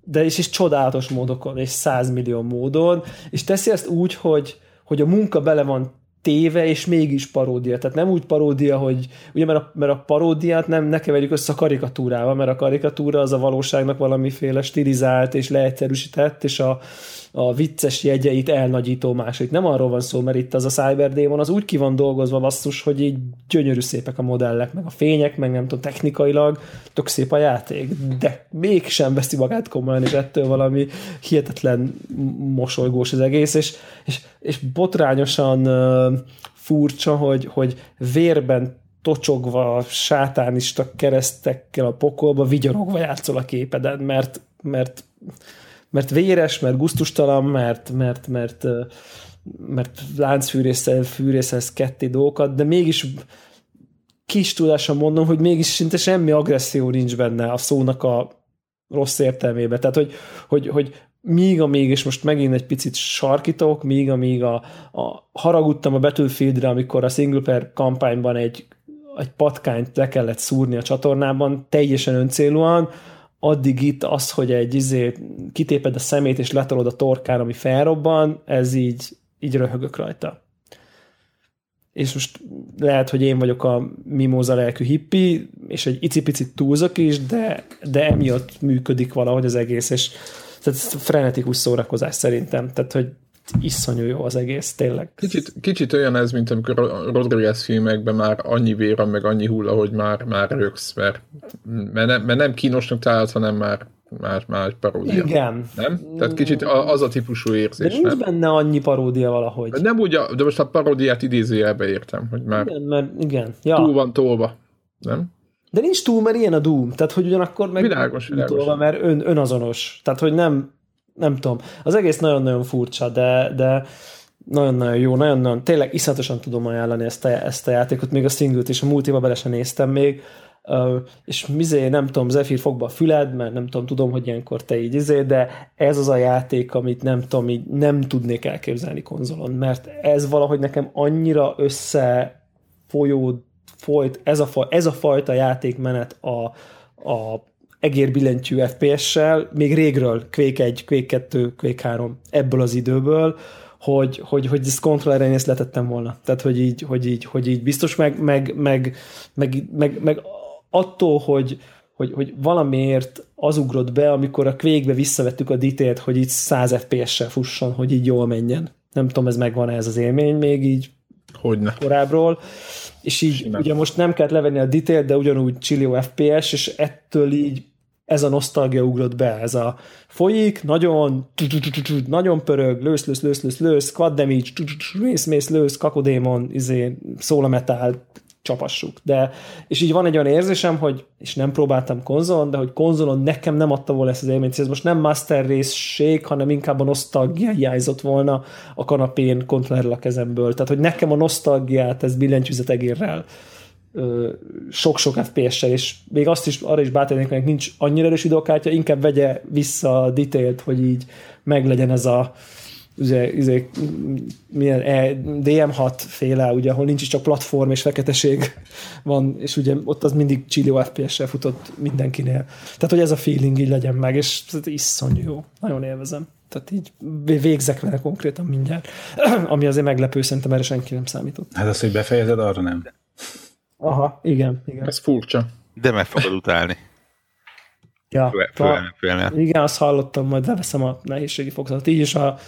de is, is csodálatos módokon, és százmillió módon, és teszi ezt úgy, hogy, hogy a munka bele van téve, és mégis paródia. Tehát nem úgy paródia, hogy ugye mert a, mert a paródiát nem ne keverjük össze a karikatúrával, mert a karikatúra az a valóságnak valamiféle stilizált és leegyszerűsített, és a, a vicces jegyeit elnagyító másik. Nem arról van szó, mert itt az a Cyberdémon az úgy ki van dolgozva basszus, hogy így gyönyörű szépek a modellek, meg a fények, meg nem tudom, technikailag tök szép a játék, de mégsem veszi magát komolyan, és ettől valami hihetetlen mosolygós az egész, és, és, és botrányosan uh, furcsa, hogy, hogy vérben tocsogva, sátánista keresztekkel a pokolba vigyorogva játszol a képeden, mert, mert mert véres, mert guztustalan, mert, mert, mert, mert láncfűrészel fűrészelsz ketté dolgokat, de mégis kis tudással mondom, hogy mégis szinte semmi agresszió nincs benne a szónak a rossz értelmébe. Tehát, hogy, hogy, hogy míg amíg, és most megint egy picit sarkítok, míg amíg a, a haragudtam a Battlefieldre, amikor a single player kampányban egy, egy patkányt le kellett szúrni a csatornában, teljesen öncélúan, addig itt az, hogy egy izé, kitéped a szemét és letolod a torkán, ami felrobban, ez így, így röhögök rajta. És most lehet, hogy én vagyok a mimóza lelkű hippi, és egy icipicit túlzok is, de, de emiatt működik valahogy az egész, és tehát frenetikus szórakozás szerintem, tehát hogy iszonyú jó az egész, tényleg. Kicsit, kicsit olyan ez, mint amikor a Rodriguez filmekben már annyi vér van, meg annyi hulla, hogy már, már rögsz, mert, mert, nem, mert nem kínosnak találod, hanem már, már, már paródia. Igen. Nem? Tehát kicsit az a típusú De érzés, nincs nem? benne annyi paródia valahogy. Nem úgy, a- de most a paródiát idézőjelbe értem, hogy már Igen, mert igen. Ja. túl van tolva. Nem? De nincs túl, mert ilyen a Doom. Tehát, hogy ugyanakkor meg Világos, világos. Tolva, mert ön, önazonos. Tehát, hogy nem, nem tudom. Az egész nagyon-nagyon furcsa, de, de nagyon-nagyon jó, nagyon-nagyon, tényleg iszonyatosan tudom ajánlani ezt a, ezt a játékot, még a singlet is, a multiba bele sem néztem még, és mizé, nem tudom, Zephyr fogba a füled, mert nem tudom, tudom, hogy ilyenkor te így izé, de ez az a játék, amit nem tudom, így nem tudnék elképzelni konzolon, mert ez valahogy nekem annyira össze folyt, ez a, ez a fajta játékmenet a, a egérbillentyű FPS-sel, még régről, Quake 1, Quake 2, Quake 3, ebből az időből, hogy, hogy, hogy ezt kontrolleren ezt letettem volna. Tehát, hogy így, hogy így, hogy így biztos, meg, meg, meg, meg, meg, meg attól, hogy, hogy, hogy valamiért az ugrott be, amikor a Quake-be visszavettük a detail hogy így 100 FPS-sel fusson, hogy így jól menjen. Nem tudom, ez megvan ez az élmény még így Hogyne. korábbról, és így Simán. ugye most nem kellett levenni a detail, de ugyanúgy chillio FPS, és ettől így ez a nosztalgia ugrott be, ez a folyik, nagyon nagyon pörög, lősz, lősz, lősz, lősz, lősz, quad damage, mész, mész, lősz, kakodémon, izé, szól a metál, csapassuk. De, és így van egy olyan érzésem, hogy, és nem próbáltam konzolon, de hogy konzolon nekem nem adta volna ezt az élményt, ez most nem master race hanem inkább a nosztalgia hiányzott volna a kanapén kontrollerrel a kezemből. Tehát, hogy nekem a nosztalgiát ez billentyűzet egérrel sok-sok FPS-sel, és még azt is, arra is bátorítani, hogy nincs annyira erős videokártya, inkább vegye vissza a detail hogy így meglegyen ez a ugye, ugye, milyen e, DM6 féle, ugye, ahol nincs is csak platform és feketeség van, és ugye ott az mindig chillio FPS-sel futott mindenkinél. Tehát, hogy ez a feeling így legyen meg, és ez iszonyú jó. Nagyon élvezem. Tehát így végzek vele konkrétan mindjárt. Ami azért meglepő, szerintem erre senki nem számított. Hát az, hogy befejezed, arra nem. Aha, igen, igen. Ez furcsa. De meg fogod utálni. Ja, főleg- főleg. igen, azt hallottam, majd leveszem a nehézségi fokozatot. Így is a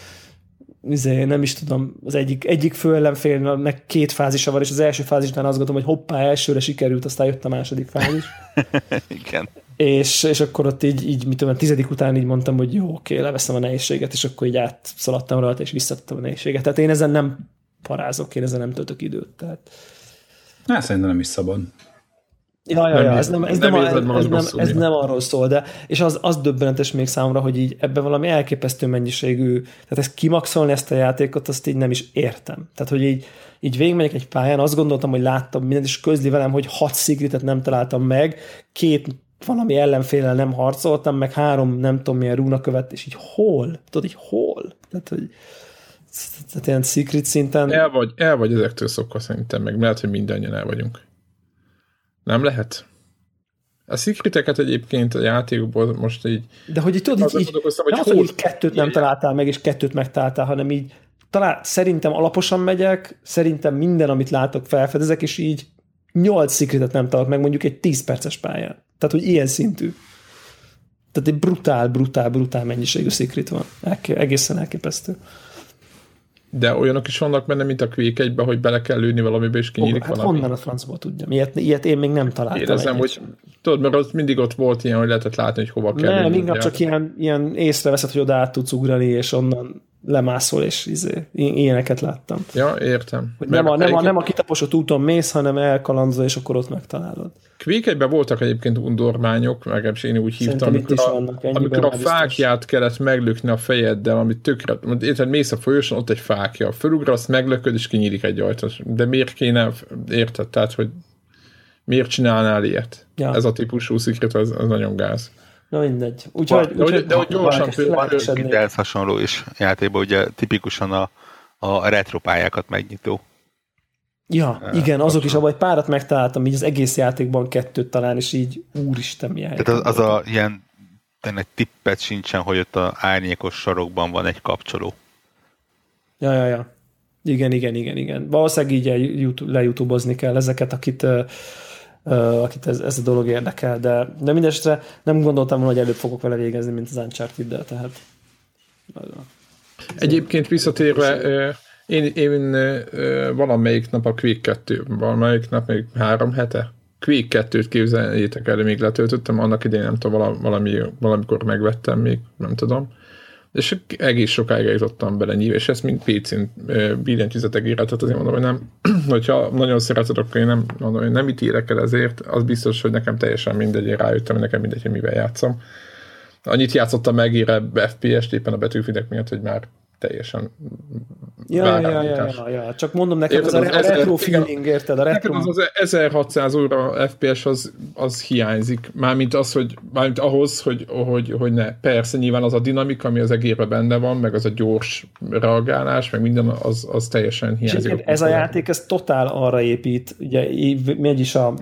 izé, nem is tudom, az egyik, egyik fő ellenfélnek két fázisa van, és az első fázisnál azt gondolom, hogy hoppá, elsőre sikerült, aztán jött a második fázis. Igen. És, és akkor ott így, így mit tudom, a tizedik után így mondtam, hogy jó, oké, leveszem a nehézséget, és akkor így átszaladtam rajta, és visszattam a nehézséget. Tehát én ezen nem parázok, én ezen nem töltök időt. Tehát... Hát szerintem nem is szabad. Ja, ja, ja, ez nem, ez nem, nem, ez, ez, nem, ez nem arról szól, de és az, az döbbenetes még számomra, hogy így ebben valami elképesztő mennyiségű, tehát ezt kimaxolni ezt a játékot, azt így nem is értem. Tehát, hogy így, így végigmegyek egy pályán, azt gondoltam, hogy láttam mindent, és közli velem, hogy hat szigritet nem találtam meg, két valami ellenfélel nem harcoltam, meg három nem tudom milyen rúna követ, és így hol? Tudod, így hol? Tehát, hogy tehát ilyen secret szinten... El vagy, el vagy ezektől szokva szerintem, meg lehet, hogy mindannyian el vagyunk. Nem lehet? A szikriteket egyébként a játékból most így... De hogy így tudod, így, így, hogy nem hogy így kettőt nem találtál meg, és kettőt megtaláltál, hanem így talán szerintem alaposan megyek, szerintem minden, amit látok, felfedezek, és így nyolc szikritet nem találok meg mondjuk egy 10 perces pályán. Tehát, hogy ilyen szintű. Tehát egy brutál, brutál, brutál mennyiségű szikrit van. Elké, egészen elképesztő. De olyanok is vannak benne, mint a Quake 1 hogy bele kell lőni valamibe, és kinyílik hát valami. honnan a francból tudjam? Ilyet, ilyet én még nem találtam. Érezem, hogy tudod, mert az mindig ott volt ilyen, hogy lehetett látni, hogy hova kell Nem, inkább csak ilyen, ilyen észreveszed, hogy oda át tudsz ugrani, és onnan lemászol, és izé, ilyeneket láttam. Ja, értem. Hogy nem, a, nem, a, nem a kitaposott úton mész, hanem elkalandozol, és akkor ott megtalálod. Quake voltak egyébként undormányok, legalábbis én úgy hívtam, amikor, a, vannak, amikor a fákját kellett meglökni a fejeddel, amit tökre, érted, mész a folyosón, ott egy fákja, fölugrasz, meglököd, és kinyílik egy ajtó. De miért kéne, érted? Tehát, hogy miért csinálnál ilyet? Ja. Ez a típusú szikret, az, az nagyon gáz. Na mindegy. Úgyhogy, de, úgy, de, hogy gyorsan Beatles hasonló is játékban, ugye tipikusan a, a retropályákat megnyitó. Ja, uh, igen, azok is, abban egy párat megtaláltam, így az egész játékban kettőt talán, és így úristen milyen Tehát az, az a ilyen egy tippet sincsen, hogy ott a árnyékos sarokban van egy kapcsoló. Ja, ja, ja. Igen, igen, igen, igen. Valószínűleg így lejutubozni kell ezeket, akit akit ez, ez a dolog érdekel, de, de mindestre nem gondoltam volna, hogy előbb fogok vele végezni, mint az Uncharted-del, tehát. Egyébként visszatérve, én, én valamelyik nap a Quake 2, valamelyik nap még három hete, Quake 2-t képzeljétek el, még letöltöttem, annak idején nem tudom, valami, valamikor megvettem még, nem tudom és egész sokáig jutottam bele nyív, és ezt mind PC-n billentyűzetek íratot, azért mondom, hogy nem, hogyha nagyon szereted, akkor én nem, mondom, hogy nem ítélek el ezért, az biztos, hogy nekem teljesen mindegy, én rájöttem, hogy nekem mindegy, hogy mivel játszom. Annyit játszottam meg ére FPS-t éppen a betűfidek miatt, hogy már teljesen ja, ja, ja, ja, ja, csak mondom neked, érted, az, az, a retro feeling, érted? A retro... az, az 1600 óra FPS az, az hiányzik, mármint az, hogy mármint ahhoz, hogy, hogy, hogy ne. Persze, nyilván az a dinamika, ami az egérben benne van, meg az a gyors reagálás, meg minden, az, az teljesen hiányzik. És ez a játék, ez totál arra épít, ugye megy is a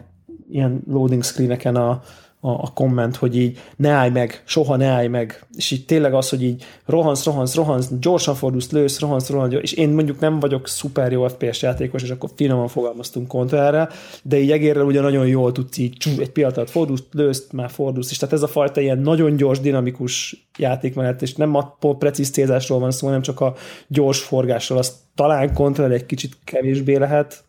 ilyen loading screeneken a, a, a komment, hogy így ne állj meg, soha ne állj meg, és így tényleg az, hogy így rohansz, rohansz, rohansz, gyorsan fordulsz, lősz, rohansz, rohansz, és én mondjuk nem vagyok szuper jó FPS játékos, és akkor finoman fogalmaztunk kontrára, de így egérrel ugye nagyon jól tudsz így csú, egy pillanat alatt fordulsz, lősz, már fordulsz, és tehát ez a fajta ilyen nagyon gyors, dinamikus játék mellett, és nem a precíz célzásról van szó, hanem csak a gyors forgásról, az talán kontra egy kicsit kevésbé lehet,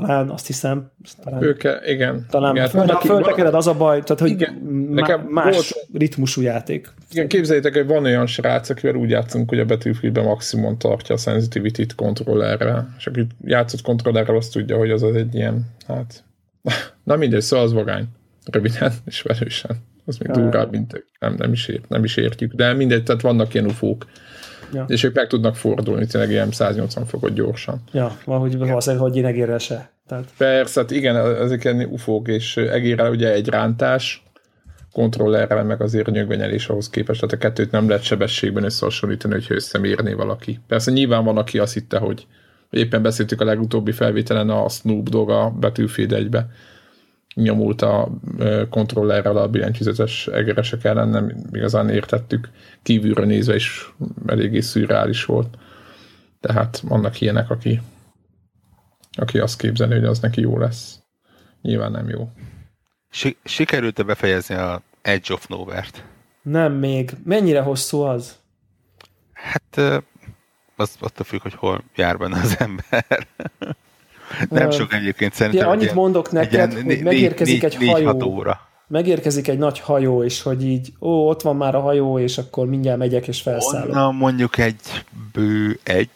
talán, azt hiszem. Talán, Őke, igen. Talán igen. Föld, a föltekered az a baj, tehát hogy igen, nekem más volt, ritmusú játék. Igen, képzeljétek, hogy van olyan srác, akivel úgy játszunk, hogy a Battlefieldben maximum tartja a sensitivity-t kontrollerre, és aki játszott kontrollerrel, azt tudja, hogy az az egy ilyen, hát, na mindegy, szóval az vagány. Röviden és velősen. Az még durvább, mint nem, nem, is ért, nem is értjük, de mindegy, tehát vannak ilyen ufók. Ja. És ők meg tudnak fordulni tényleg ilyen 180 fokot gyorsan. Ja, valahogy valószínűleg, hogy én egérrel se. Tehát... Persze, hát igen, ezek ilyen ufók, és egérrel ugye egy rántás, kontrollerrel meg azért nyögvenyelés ahhoz képest, tehát a kettőt nem lehet sebességben összehasonlítani, hogyha összemérné valaki. Persze nyilván van, aki azt hitte, hogy éppen beszéltük a legutóbbi felvételen a Snoop Dogg a Battlefield 1 nyomult a kontrollerrel a billentyűzetes egeresek ellen, nem igazán értettük. Kívülről nézve is eléggé szürreális volt. Tehát vannak ilyenek, aki, aki azt képzeli, hogy az neki jó lesz. Nyilván nem jó. Sikerült-e befejezni a Edge of Nowhere-t? Nem még. Mennyire hosszú az? Hát az attól függ, hogy hol jár benne az ember. Nem sok egyébként szerintem. Ja, annyit ilyen, mondok neked, ilyen, hogy megérkezik négy, egy négy, hajó. óra. Megérkezik egy nagy hajó, és hogy így, ó, ott van már a hajó, és akkor mindjárt megyek és felszállok. Onnan mondjuk egy bő egy.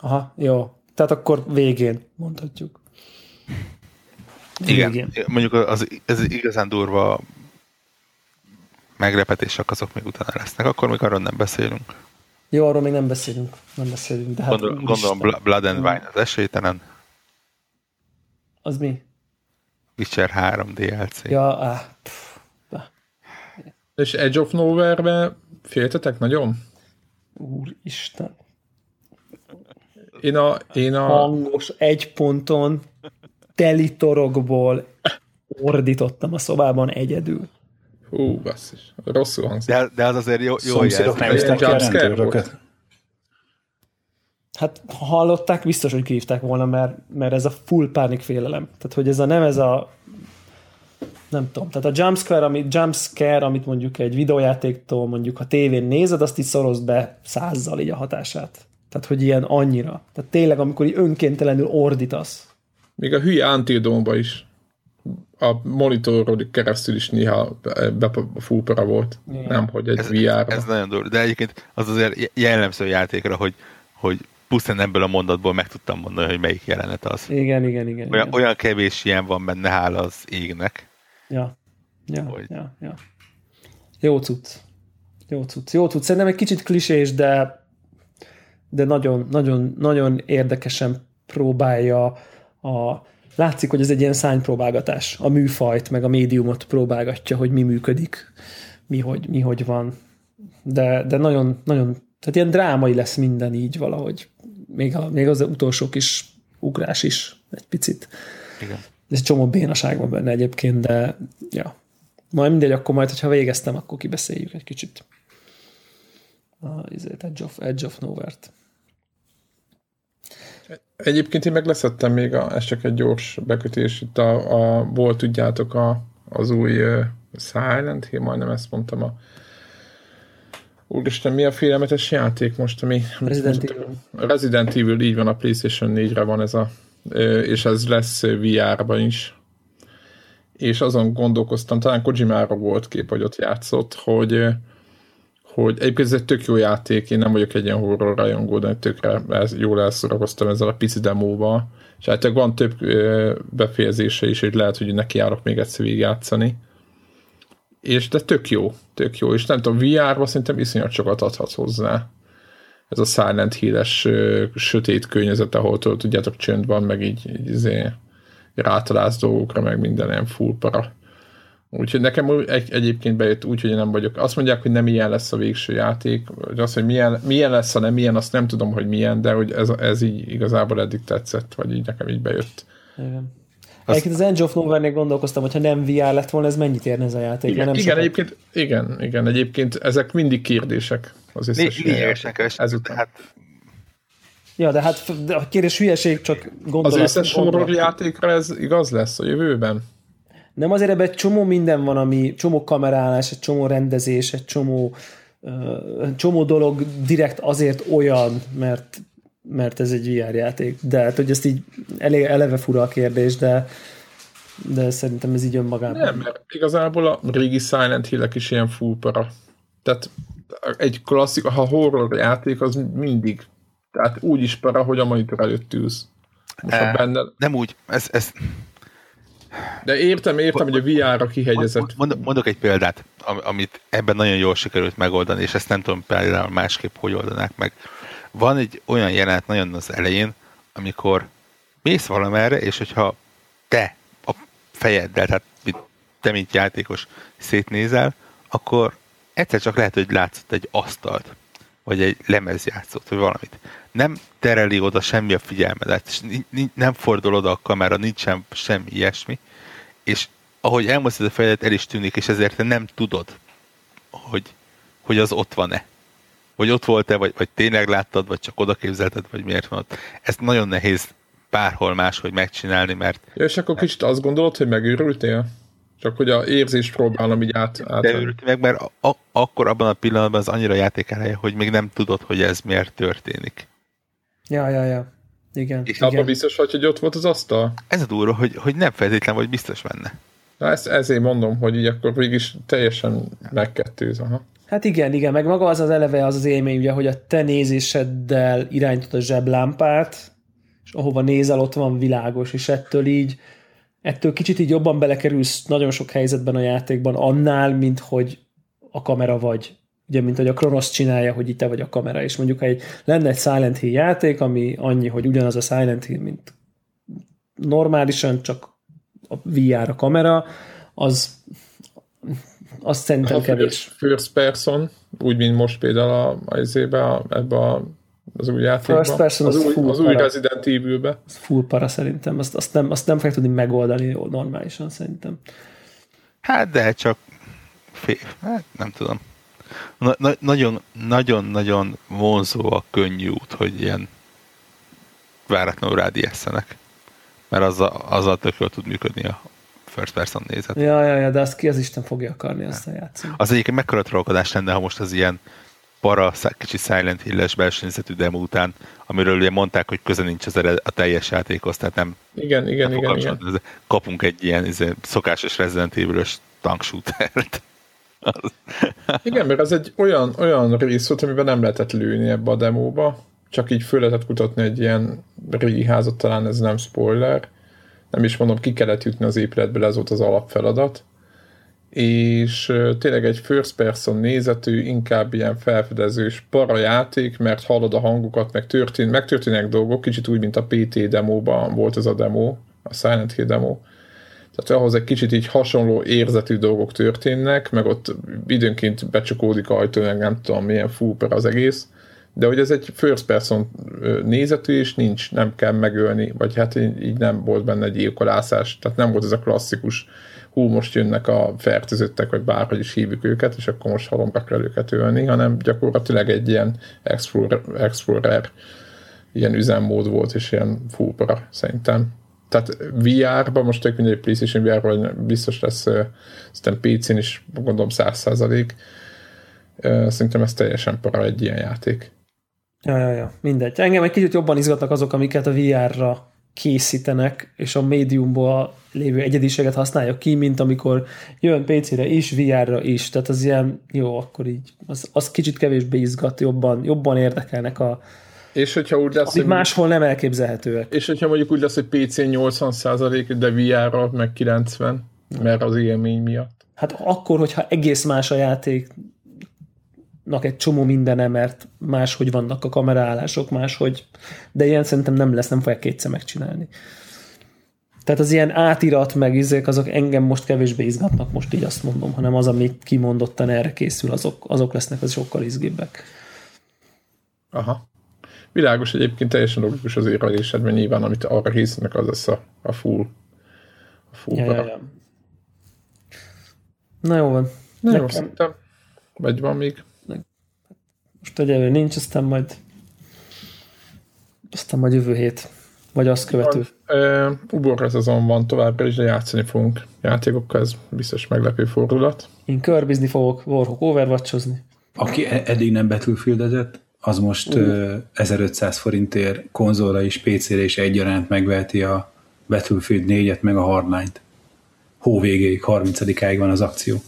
Aha, jó. Tehát akkor végén mondhatjuk. Végén. Igen, mondjuk az, ez igazán durva meglepetések azok még utána lesznek, akkor még arról nem beszélünk. Jó, arról még nem beszélünk. Nem beszélünk, de hát Gondol, gondolom Blood and Wine az esélytelen. Az mi? Witcher 3 DLC. Ja, áh. Pff, És Edge of Nowhere-be féltetek nagyon? Úristen. Én a, én a... Hangos egy ponton teli torokból ordítottam a szobában egyedül. Hú, basszus. Rosszul hangzik. De, de az azért jó, jó Szomszédok nem a rendőröket. Hát ha hallották, biztos, hogy kihívták volna, mert, mert ez a full pánik félelem. Tehát, hogy ez a nem ez a nem tudom, tehát a jumpscare, amit, jumpscare, amit mondjuk egy videójátéktól mondjuk a tévén nézed, azt így szorozd be százzal így a hatását. Tehát, hogy ilyen annyira. Tehát tényleg, amikor így önkéntelenül ordítasz. Még a hülye Until is a monitoron keresztül is néha fúpera volt. Igen. Nem, hogy egy ez, vr. Ez, ez nagyon durva. De egyébként az azért jellemző játékra, hogy, hogy pusztán ebből a mondatból meg tudtam mondani, hogy melyik jelenet az. Igen, igen, igen. Olyan, igen. olyan kevés ilyen van benne, hála az égnek. Ja, ja, hogy... ja, ja. Jó cucc. Jó cucc. Jó cucc. Szerintem egy kicsit klisés, de de nagyon, nagyon, nagyon érdekesen próbálja a látszik, hogy ez egy ilyen szánypróbálgatás. A műfajt, meg a médiumot próbálgatja, hogy mi működik, mi hogy, mi hogy van. De, de nagyon, nagyon, tehát ilyen drámai lesz minden így valahogy. Még, a, még az utolsó kis ugrás is egy picit. Igen. Ez egy csomó bénaság van benne egyébként, de ja. Majd mindegy, akkor majd, ha végeztem, akkor kibeszéljük egy kicsit. A, Edge of, Edge of Nowhere-t. Egyébként én meg leszettem még, a, ez csak egy gyors bekötés, itt a, a volt tudjátok a, az új uh, Silent Hill, majdnem ezt mondtam a Úristen, mi a félelmetes játék most, ami... Resident Evil. Resident Evil, így van, a PlayStation 4-re van ez a... És ez lesz VR-ban is. És azon gondolkoztam, talán Kojimára volt kép, hogy ott játszott, hogy hogy egyébként ez egy tök jó játék, én nem vagyok egy ilyen horror rajongó, de tökre ez, jól elszorakoztam ezzel a pici demóval, és hát van több befejezése is, hogy lehet, hogy neki járok még egyszer végigjátszani. És de tök jó, tök jó, és nem tudom, VR-ba szerintem iszonyat sokat adhat hozzá. Ez a Silent Hill-es sötét környezet, ahol tudjátok csönd van, meg így, így izé, rátalálsz dolgokra, meg minden ilyen full para Úgyhogy nekem egy, egyébként bejött úgy, hogy nem vagyok. Azt mondják, hogy nem ilyen lesz a végső játék, vagy az, hogy milyen, milyen lesz, ha nem ilyen, azt nem tudom, hogy milyen, de hogy ez, ez így igazából eddig tetszett, vagy így nekem így bejött. Igen. Azt... Egyébként az End of Nowhere-nél gondolkoztam, hogy ha nem VR lett volna, ez mennyit érne ez a játék? Igen, nem igen, sokat... egyébként, igen, igen, egyébként ezek mindig kérdések az összes Lényegesen ezután. Hát... Ja, de hát de a kérdés hülyeség, csak gondolat. Az összes horror játékra ez igaz lesz a jövőben? Nem azért ebben egy csomó minden van, ami csomó kamerálás, egy csomó rendezés, egy csomó, uh, csomó dolog direkt azért olyan, mert mert ez egy VR játék. De hát, hogy ezt így elég eleve fura a kérdés, de de szerintem ez így önmagában. Nem, mert igazából a régi Silent hill is ilyen fúpara. Tehát egy klasszik, ha horror játék, az mindig tehát úgy is para, hogy a monitor előtt ülsz. Most, e, benne... Nem úgy, ez, ez de értem, értem, hogy a VR-ra kihegyezett. Mondok egy példát, amit ebben nagyon jól sikerült megoldani, és ezt nem tudom például másképp hogy oldanák meg. Van egy olyan jelenet nagyon az elején, amikor mész valamerre, és hogyha te a fejeddel, tehát te, mint játékos szétnézel, akkor egyszer csak lehet, hogy látszott egy asztalt, vagy egy lemezjátszót, vagy valamit. Nem tereli oda semmi a figyelmedet, és nem fordul oda a kamera, nincsen semmi ilyesmi, és ahogy elmozdítod a fejedet, el is tűnik, és ezért te nem tudod, hogy, hogy az ott van-e. Vagy ott volt-e, vagy, vagy tényleg láttad, vagy csak oda képzelted, vagy miért van ott. Ezt nagyon nehéz bárhol máshogy megcsinálni, mert... Ja, és akkor kicsit azt gondolod, hogy megőrültél? Csak hogy a érzést próbálom így át... át De őrült meg, mert a, akkor abban a pillanatban az annyira játékelhelye, hogy még nem tudod, hogy ez miért történik. Ja, ja, ja. Igen. És abban igen. biztos vagy, hogy ott volt az asztal? Ez a durva, hogy, hogy nem feltétlen vagy biztos benne. Na ezt, ezért mondom, hogy így akkor mégis teljesen megkettőz. Aha. Hát igen, igen, meg maga az az eleve az az élmény, ugye, hogy a te nézéseddel irányítod a zseblámpát, és ahova nézel, ott van világos, és ettől így, ettől kicsit így jobban belekerülsz nagyon sok helyzetben a játékban annál, mint hogy a kamera vagy. Ugye, mint hogy a Kronos csinálja, hogy itt te vagy a kamera, és mondjuk, egy, lenne egy Silent Hill játék, ami annyi, hogy ugyanaz a Silent Hill, mint normálisan, csak a VR a kamera, az azt szerintem Ha kevés. First person, úgy, mint most például a, a, a, ebbe a, az új játékban. First person az, az új, full az új para. Resident Evil-be. Az full para szerintem, azt, azt, nem, azt nem fogják tudni megoldani normálisan szerintem. Hát de csak fél, hát nem tudom. Na, na, nagyon, nagyon, nagyon vonzó a könnyű út, hogy ilyen váratlanul rád ijesszenek. Mert azzal, azzal tök jól tud működni a first person nézet. Ja, ja, ja, de azt ki az Isten fogja akarni azt a játszani. Az egyébként mekkora trollkodás lenne, ha most az ilyen para, kicsi Silent Hill-es belső nézetű demo után, amiről ugye mondták, hogy köze nincs az a teljes játékhoz, tehát nem, Igen, igen, nem igen, igen. kapunk egy ilyen izé, szokásos Resident Evil-ös tankshootert. Az- Igen, mert ez egy olyan, olyan rész volt, amiben nem lehetett lőni ebbe a demóba, csak így föl lehetett kutatni egy ilyen régi házat, talán ez nem spoiler. Nem is mondom, ki kellett jutni az épületbe, ez volt az alapfeladat. És tényleg egy first person nézetű, inkább ilyen felfedezős para játék, mert hallod a hangokat, meg, történ, megtörténnek dolgok, kicsit úgy, mint a PT demóban volt ez a demo, a Silent Hill demo. Tehát ahhoz egy kicsit így hasonló érzetű dolgok történnek, meg ott időnként becsukódik ajtó, meg nem tudom milyen fúper az egész, de hogy ez egy first person nézetű, és nincs, nem kell megölni, vagy hát így, nem volt benne gyilkolászás, tehát nem volt ez a klasszikus, hú, most jönnek a fertőzöttek, vagy bárhogy is hívjuk őket, és akkor most halomra kell őket ölni, hanem gyakorlatilag egy ilyen explorer, explorer ilyen üzemmód volt, és ilyen fúpra szerintem. Tehát VR-ban most tök mindegy PlayStation VR-ban biztos lesz, szerintem PC-n is gondolom 100 százalék. Szerintem ez teljesen para egy ilyen játék. Ja, ja, ja, mindegy. Engem egy kicsit jobban izgatnak azok, amiket a VR-ra készítenek, és a médiumból lévő egyediséget használják ki, mint amikor jön PC-re is, VR-ra is. Tehát az ilyen, jó, akkor így, az, az kicsit kevésbé izgat, jobban, jobban érdekelnek a, És hogyha úgy lesz, hogy, máshol nem elképzelhetőek. és hogyha mondjuk úgy lesz, hogy PC 80 százalék, de VR-ra meg 90, mert az élmény miatt. Hát akkor, hogyha egész más a játéknak egy csomó mindene, mert máshogy vannak a kameraállások, máshogy, de ilyen szerintem nem lesz, nem fogják kétszer megcsinálni. Tehát az ilyen átirat meg izék, azok engem most kevésbé izgatnak, most így azt mondom, hanem az, amit kimondottan erre készül, azok, azok lesznek az sokkal izgibbek. Aha. Világos egyébként teljesen logikus az érvelésed, mert nyilván amit arra készülnek, az lesz a, a full. A full Ja, ja, ja. Na jó van. Na jó, Nekem- szerintem. Vagy van még? Most egyelőre nincs, aztán majd aztán majd jövő hét. Vagy azt követő. Uborra szezon van továbbra is, de játszani fogunk játékokkal, ez biztos meglepő fordulat. Én körbizni fogok, Warhawk overwatchozni. Aki e- eddig nem Battlefieldezett, az most uh. 1500 forintért konzolra és PC-re is egyaránt megveheti a Battlefield 4-et meg a Hardline-t. Hó végéig, 30-áig van az akció.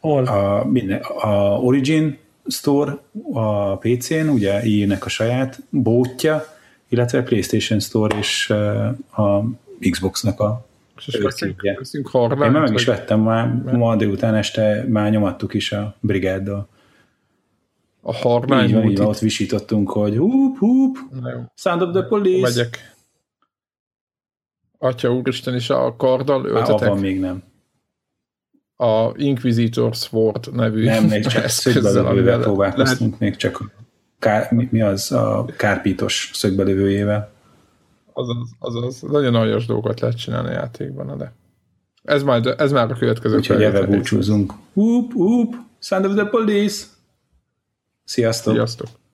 Hol? A, minden, a Origin Store a PC-n, ugye ilyenek a saját bótja, illetve a PlayStation Store és uh, a Xbox-nak a És veszünk, veszünk Én már meg is vettem, már, ma délután este már nyomattuk is a brigáddal. A harmány Így így van, ott visítottunk, hogy húp, húp, sound of the police. megyek. Atya úristen is a karddal öltetek. abban még nem. A Inquisitor Sword nevű Nem, még csak eszközzel, amivel lehet, próbálkoztunk, még csak kár, mi, mi az a kárpítos szögbelövőjével. azaz, azaz, nagyon aljas dolgokat lehet csinálni a játékban, de ez, majd, ez már a következő Úgyhogy rész. búcsúzunk. Húp, húp, sound of the police. Sziasztok! Sziasztok!